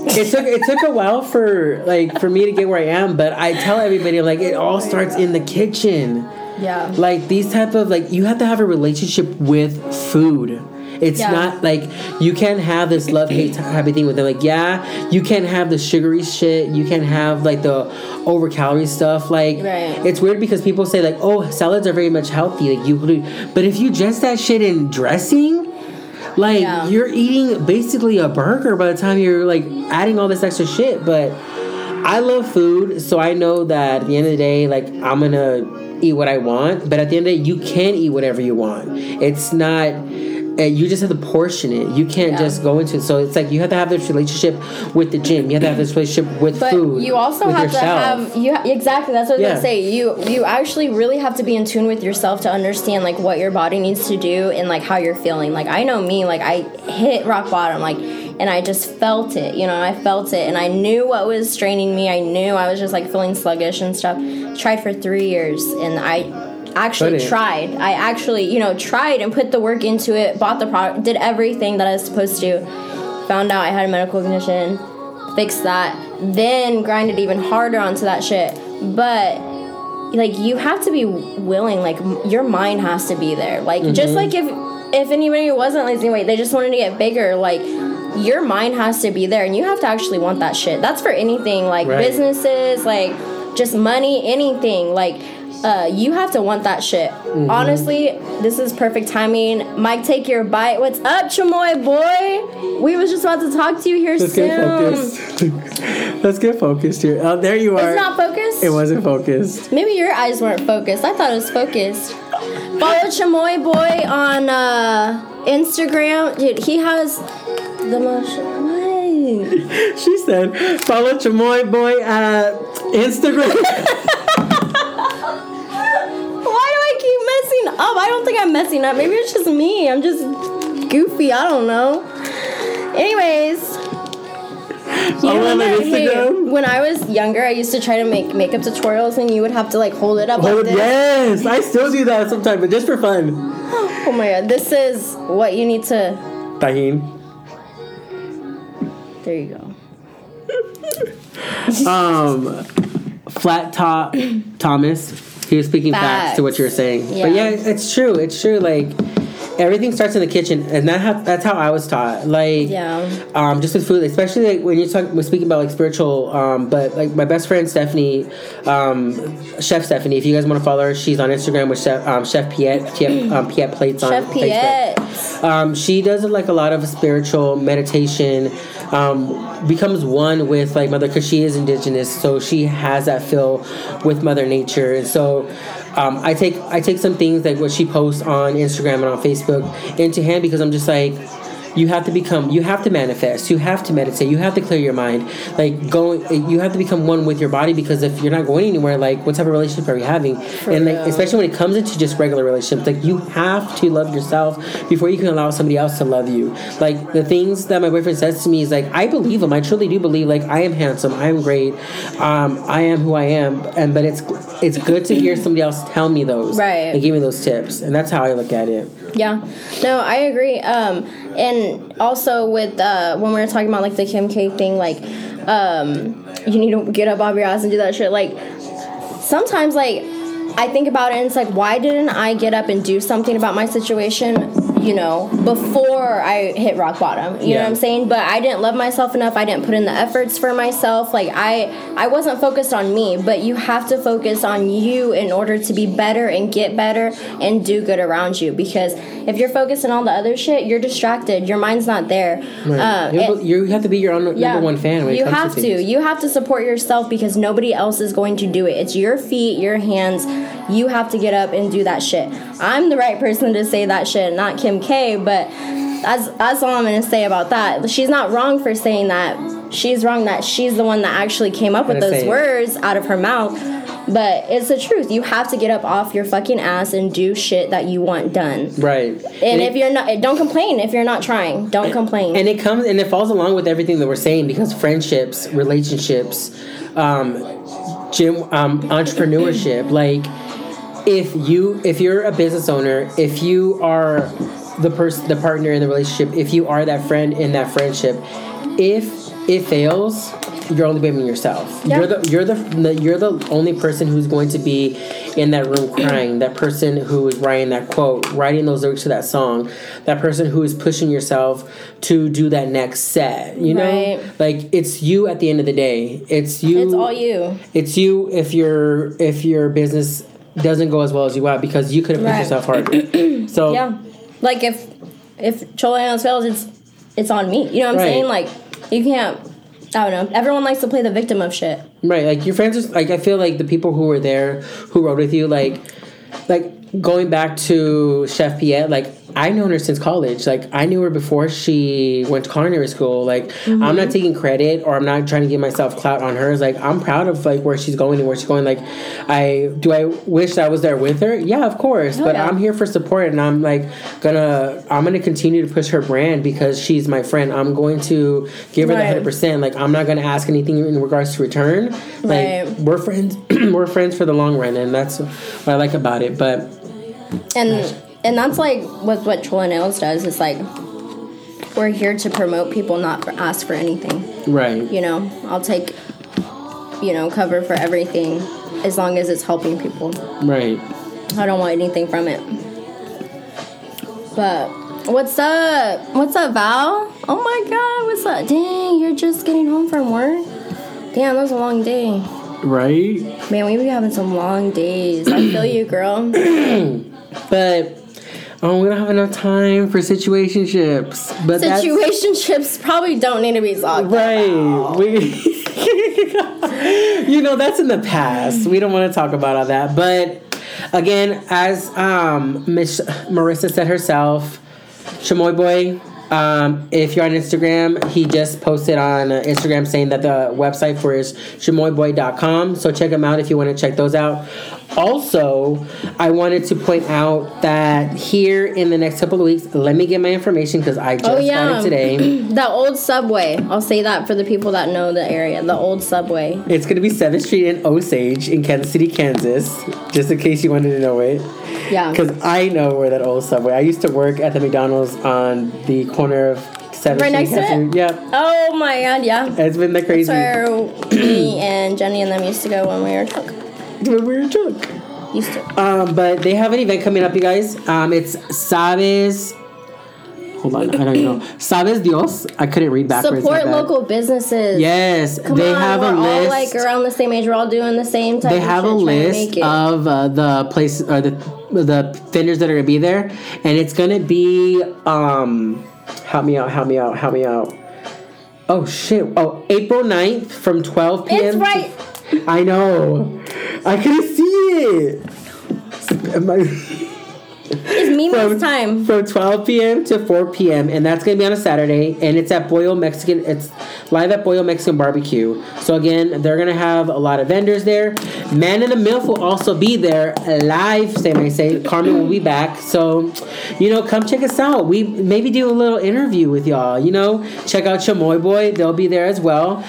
it took it took a while for like for me to get where I am. But I tell everybody like it all starts in the kitchen. Yeah. Like these type of like you have to have a relationship with food. It's Yeah. not like you can't have this love hate type of thing with them. Like yeah, you can't have the sugary shit. You can't have like the over calorie stuff. Like Right. it's weird because people say like oh salads are very much healthy. Like you, but if you dress that shit in dressing. Like Yeah. you're eating basically a burger by the time you're like adding all this extra shit. But I love food, so I know that at the end of the day, like I'm gonna eat what I want. But at the end of the day, you can eat whatever you want. It's not. Uh, You just have to portion it. You can't Yeah. just go into it. So it's like you have to have this relationship with the gym. You have to have this relationship with But food. you also have yourself. to have you ha- exactly that's what I was gonna say. You you actually really have to be in tune with yourself to understand like what your body needs to do and like how you're feeling. Like I know me, like I hit rock bottom, like and I just felt it. You know, I felt it, and I knew what was straining me. I knew I was just like feeling sluggish and stuff. Tried for three years, and I actually tried. I actually you know tried and put the work into it. Bought the product, did everything that I was supposed to. Found out I had a medical condition fixed that, then grind it even harder onto that shit. But like you have to be willing, like your mind has to be there. Like just mm-hmm. like if if anybody wasn't losing weight, they just wanted to get bigger, like your mind has to be there and you have to actually want that shit. That's for anything, like Right. businesses, like just money, anything. Like uh, you have to want that shit. Honestly, this is perfect timing. Mike, take your bite. What's up, Chamoy boy? We was just about to talk to you here Let's soon. get focused. Let's get focused here. Oh, there you are. It's not focused. It wasn't focused. Maybe your eyes weren't focused. I thought it was focused. Follow Chamoy Boy on uh, Instagram. Dude, he has the most. She said, "Follow Chamoy Boy at Instagram." messing up? I don't think I'm messing up. Maybe it's just me. I'm just goofy. I don't know. Anyways. You him on hey, when I was younger, I used to try to make makeup tutorials, and you would have to like hold it up Hold like it- yes, I still do that sometimes, but just for fun. Oh my god, this is what you need to. Tajín. There you go. Um, flat top Thomas. He was speaking facts, to what you were saying. Yeah. But yeah, it's true. It's true. Like everything starts in the kitchen, and that ha- that's how I was taught. Like Yeah. um, just with food, especially like when you're talking, we're speaking about like spiritual. Um, but like my best friend Stephanie, um, Chef Stephanie. If you guys want to follow her, she's on Instagram with Chef um, Chef Piet Piet, um, Piet Plates on Chef Facebook. Piet. Um, she does like a lot of spiritual meditation. Um, becomes one with like mother because she is indigenous, so she has that feel with Mother Nature, and so um, I take I take some things like what she posts on Instagram and on Facebook into hand because I'm just like you have to become you have to manifest you have to meditate you have to clear your mind like going you have to become one with your body because if you're not going anywhere like what type of relationship are you having and like real. especially when it comes into just regular relationships like you have to love yourself before you can allow somebody else to love you like the things that my boyfriend says to me is like i believe him i truly do believe like i am handsome i am great um, i am who i am and but it's it's good to hear somebody else tell me those Right. and give me those tips and that's how i look at it Yeah, no, I agree. Um, and also with uh, when we were talking about like the Kim K thing, like um, you need to get up off your ass and do that shit. Like sometimes, like I think about it and it's like, why didn't I get up and do something about my situation you know, before I hit rock bottom. You know what I'm saying? But I didn't love myself enough. I didn't put in the efforts for myself. Like I I wasn't focused on me, but you have to focus on you in order to be better and get better and do good around you because if you're focused on all the other shit, you're distracted. Your mind's not there. Right. Uh, you, it- you have to be your own number one fan. You have to, to. You have to support yourself because nobody else is going to do it. It's your feet, your hands. You have to get up and do that shit. I'm the right person to say that shit, not Kim K. But that's that's all I'm gonna say about that. She's not wrong for saying that. She's wrong that she's the one that actually came up with those say it. words out of her mouth. But it's the truth. You have to get up off your fucking ass and do shit that you want done. Right. And it- if you're not, don't complain. If you're not trying, don't complain. and it comes and it falls along with everything that we're saying because friendships relationships um gym um entrepreneurship like if you if you're a business owner if you are the person the partner in the relationship if you are that friend in that friendship if it fails you're only blaming yourself Yeah. you're the you're the, the you're the only person who's going to be in that room crying that person who is writing that quote writing those lyrics to that song that person who is pushing yourself to do that next set you know Right. like it's you at the end of the day it's you it's all you. it's you if your if your business doesn't go as well as you want because you could have pushed Right. yourself harder. So Yeah. Like if if Chola Nails fails, it's it's on me. You know what I'm Right. saying? Like you can't. I don't know. Everyone likes to play the victim of shit. right, like your friends, are, like I feel like the people who were there who rode with you, like like going back to Chef Piet, like I known her since college. Like I knew her before she went to culinary school. Like I'm Mm-hmm. not taking credit or I'm not trying to give myself clout on hers. Like I'm proud of like where she's going and where she's going. Like I do I wish I was there with her? Yeah, of course. but yeah. I'm here for support and I'm like gonna I'm gonna continue to push her brand because she's my friend. I'm going to give her the hundred percent. Like I'm not gonna ask anything in regards to return. Like Right. we're friends we're friends for the long run and that's what I like about it. But And and that's like what what Chola Nails does. It's like we're here to promote people, not for, ask for anything. right. You know, I'll take you know cover for everything as long as it's helping people. Right. I don't want anything from it. But what's up? What's up, Val? Oh my God, what's up? Dang, you're just getting home from work. Damn, that was a long day. Right. Man, we be having some long days. I feel you, girl. But oh, we don't have enough time for situationships. But Situationships probably don't need to be talked right. We You know, that's in the past. We don't want to talk about all that. But again, as um Miss Marissa said herself, Chamoy Boy, um, if you're on Instagram, he just posted on uh, Instagram saying that the website for is chamoyboy.com. So check him out if you want to check those out. Also, I wanted to point out that here in the next couple of weeks, let me get my information because I just Oh, got yeah. it today. The old subway. I'll say that for the people that know the area. The old subway. It's going to be 7th Street in Osage in Kansas City, Kansas, just in case you wanted to know it. Yeah. Because I know where that old subway. I used to work at the McDonald's on the corner of 7th Right next to it? Yeah. Oh my god, yeah. It's been the crazy. That's where me and Jenny and them used to go when we were drunk. When we were drunk. Used to. Um, but they have an event coming up, you guys. Um, it's Sabes. Hold on, I don't even know. Sabes Dios. I couldn't read backwards. Support bad. local businesses. Yes, Come they on, have we're a all like around the same age. We're all doing the same type. they of have a shit, trying to list of uh, the places or the the vendors that are gonna be there, and it's gonna be um, help me out, help me out, help me out. Oh shit! Oh, April 9th from 12 p.m. It's right. I know. I couldn't see it. It's Mimi's time. from 12 p.m. to 4 p.m. and that's gonna be on a Saturday and it's at Boyle Mexican it's live at Boyle Mexican Barbecue. So again, they're gonna have a lot of vendors there. Man in the MILF will also be there live, same I say. Carmen will be back. So, you know, come check us out. We maybe do a little interview with y'all, you know. Check out Chamoy Boy, they'll be there as well.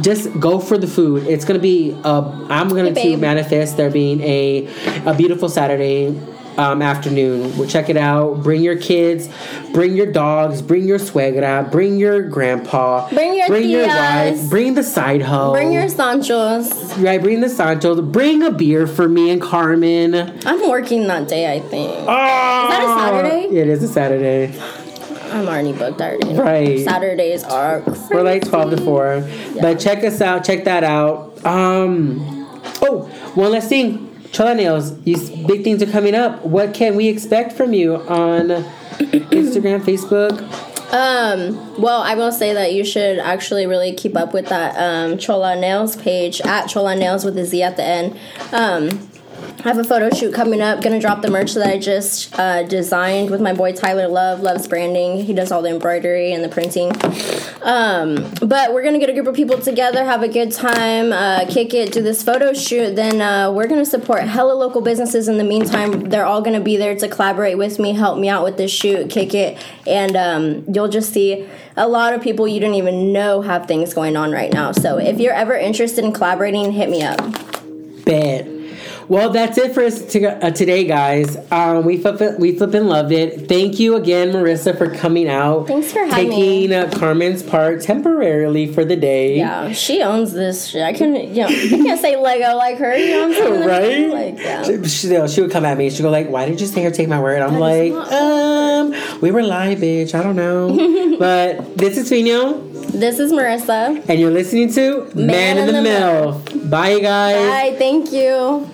Just go for the food. It's gonna be uh I'm gonna Hey, to manifest there being a a beautiful Saturday um, afternoon. We'll check it out. Bring your kids, bring your dogs, bring your suegra, bring your grandpa, Bring your tias. wife, bring the side hoe, Bring your Sanchos. right, bring the Santos, bring a beer for me and Carmen. I'm working that day, I think. Oh, is that a Saturday? It is a Saturday. I'm already booked already. Right. Saturdays are. We're like 12 to 4. But check us out. Check that out. Um. Oh, one last thing. Chola Nails, you big things are coming up. What can we expect from you on Instagram, Facebook? Um, well, I will say that you should actually really keep up with that um, Chola Nails page at Chola Nails with a Z at the end. Um, I have a photo shoot coming up. Gonna drop the merch that I just uh, designed with my boy Tyler Love. Loves branding. He does all the embroidery and the printing. Um, but we're gonna get a group of people together, have a good time, uh, kick it, do this photo shoot. Then uh, we're gonna support hella local businesses. In the meantime, they're all gonna be there to collaborate with me, help me out with this shoot, kick it, and um, you'll just see a lot of people you didn't even know have things going on right now. So if you're ever interested in collaborating, hit me up. Bet. Well, that's it for us to, uh, today, guys. Um, we flip, we flippin' loved it. Thank you again, Marissa, for coming out. Thanks for having taking me. uh, Carmen's part temporarily for the day. Yeah, she owns this shit. I can, you know, I can't say Lego like her. You know what I'm saying? Right? Like, yeah. She, she, she would come at me. She'd go like, "Why did you say her take my word?" I'm That like, "Um, we were live, bitch. I don't know." but this is Fino, This is Marissa. and you're listening to Man, in the, Mill. Bye, guys. Bye. Thank you.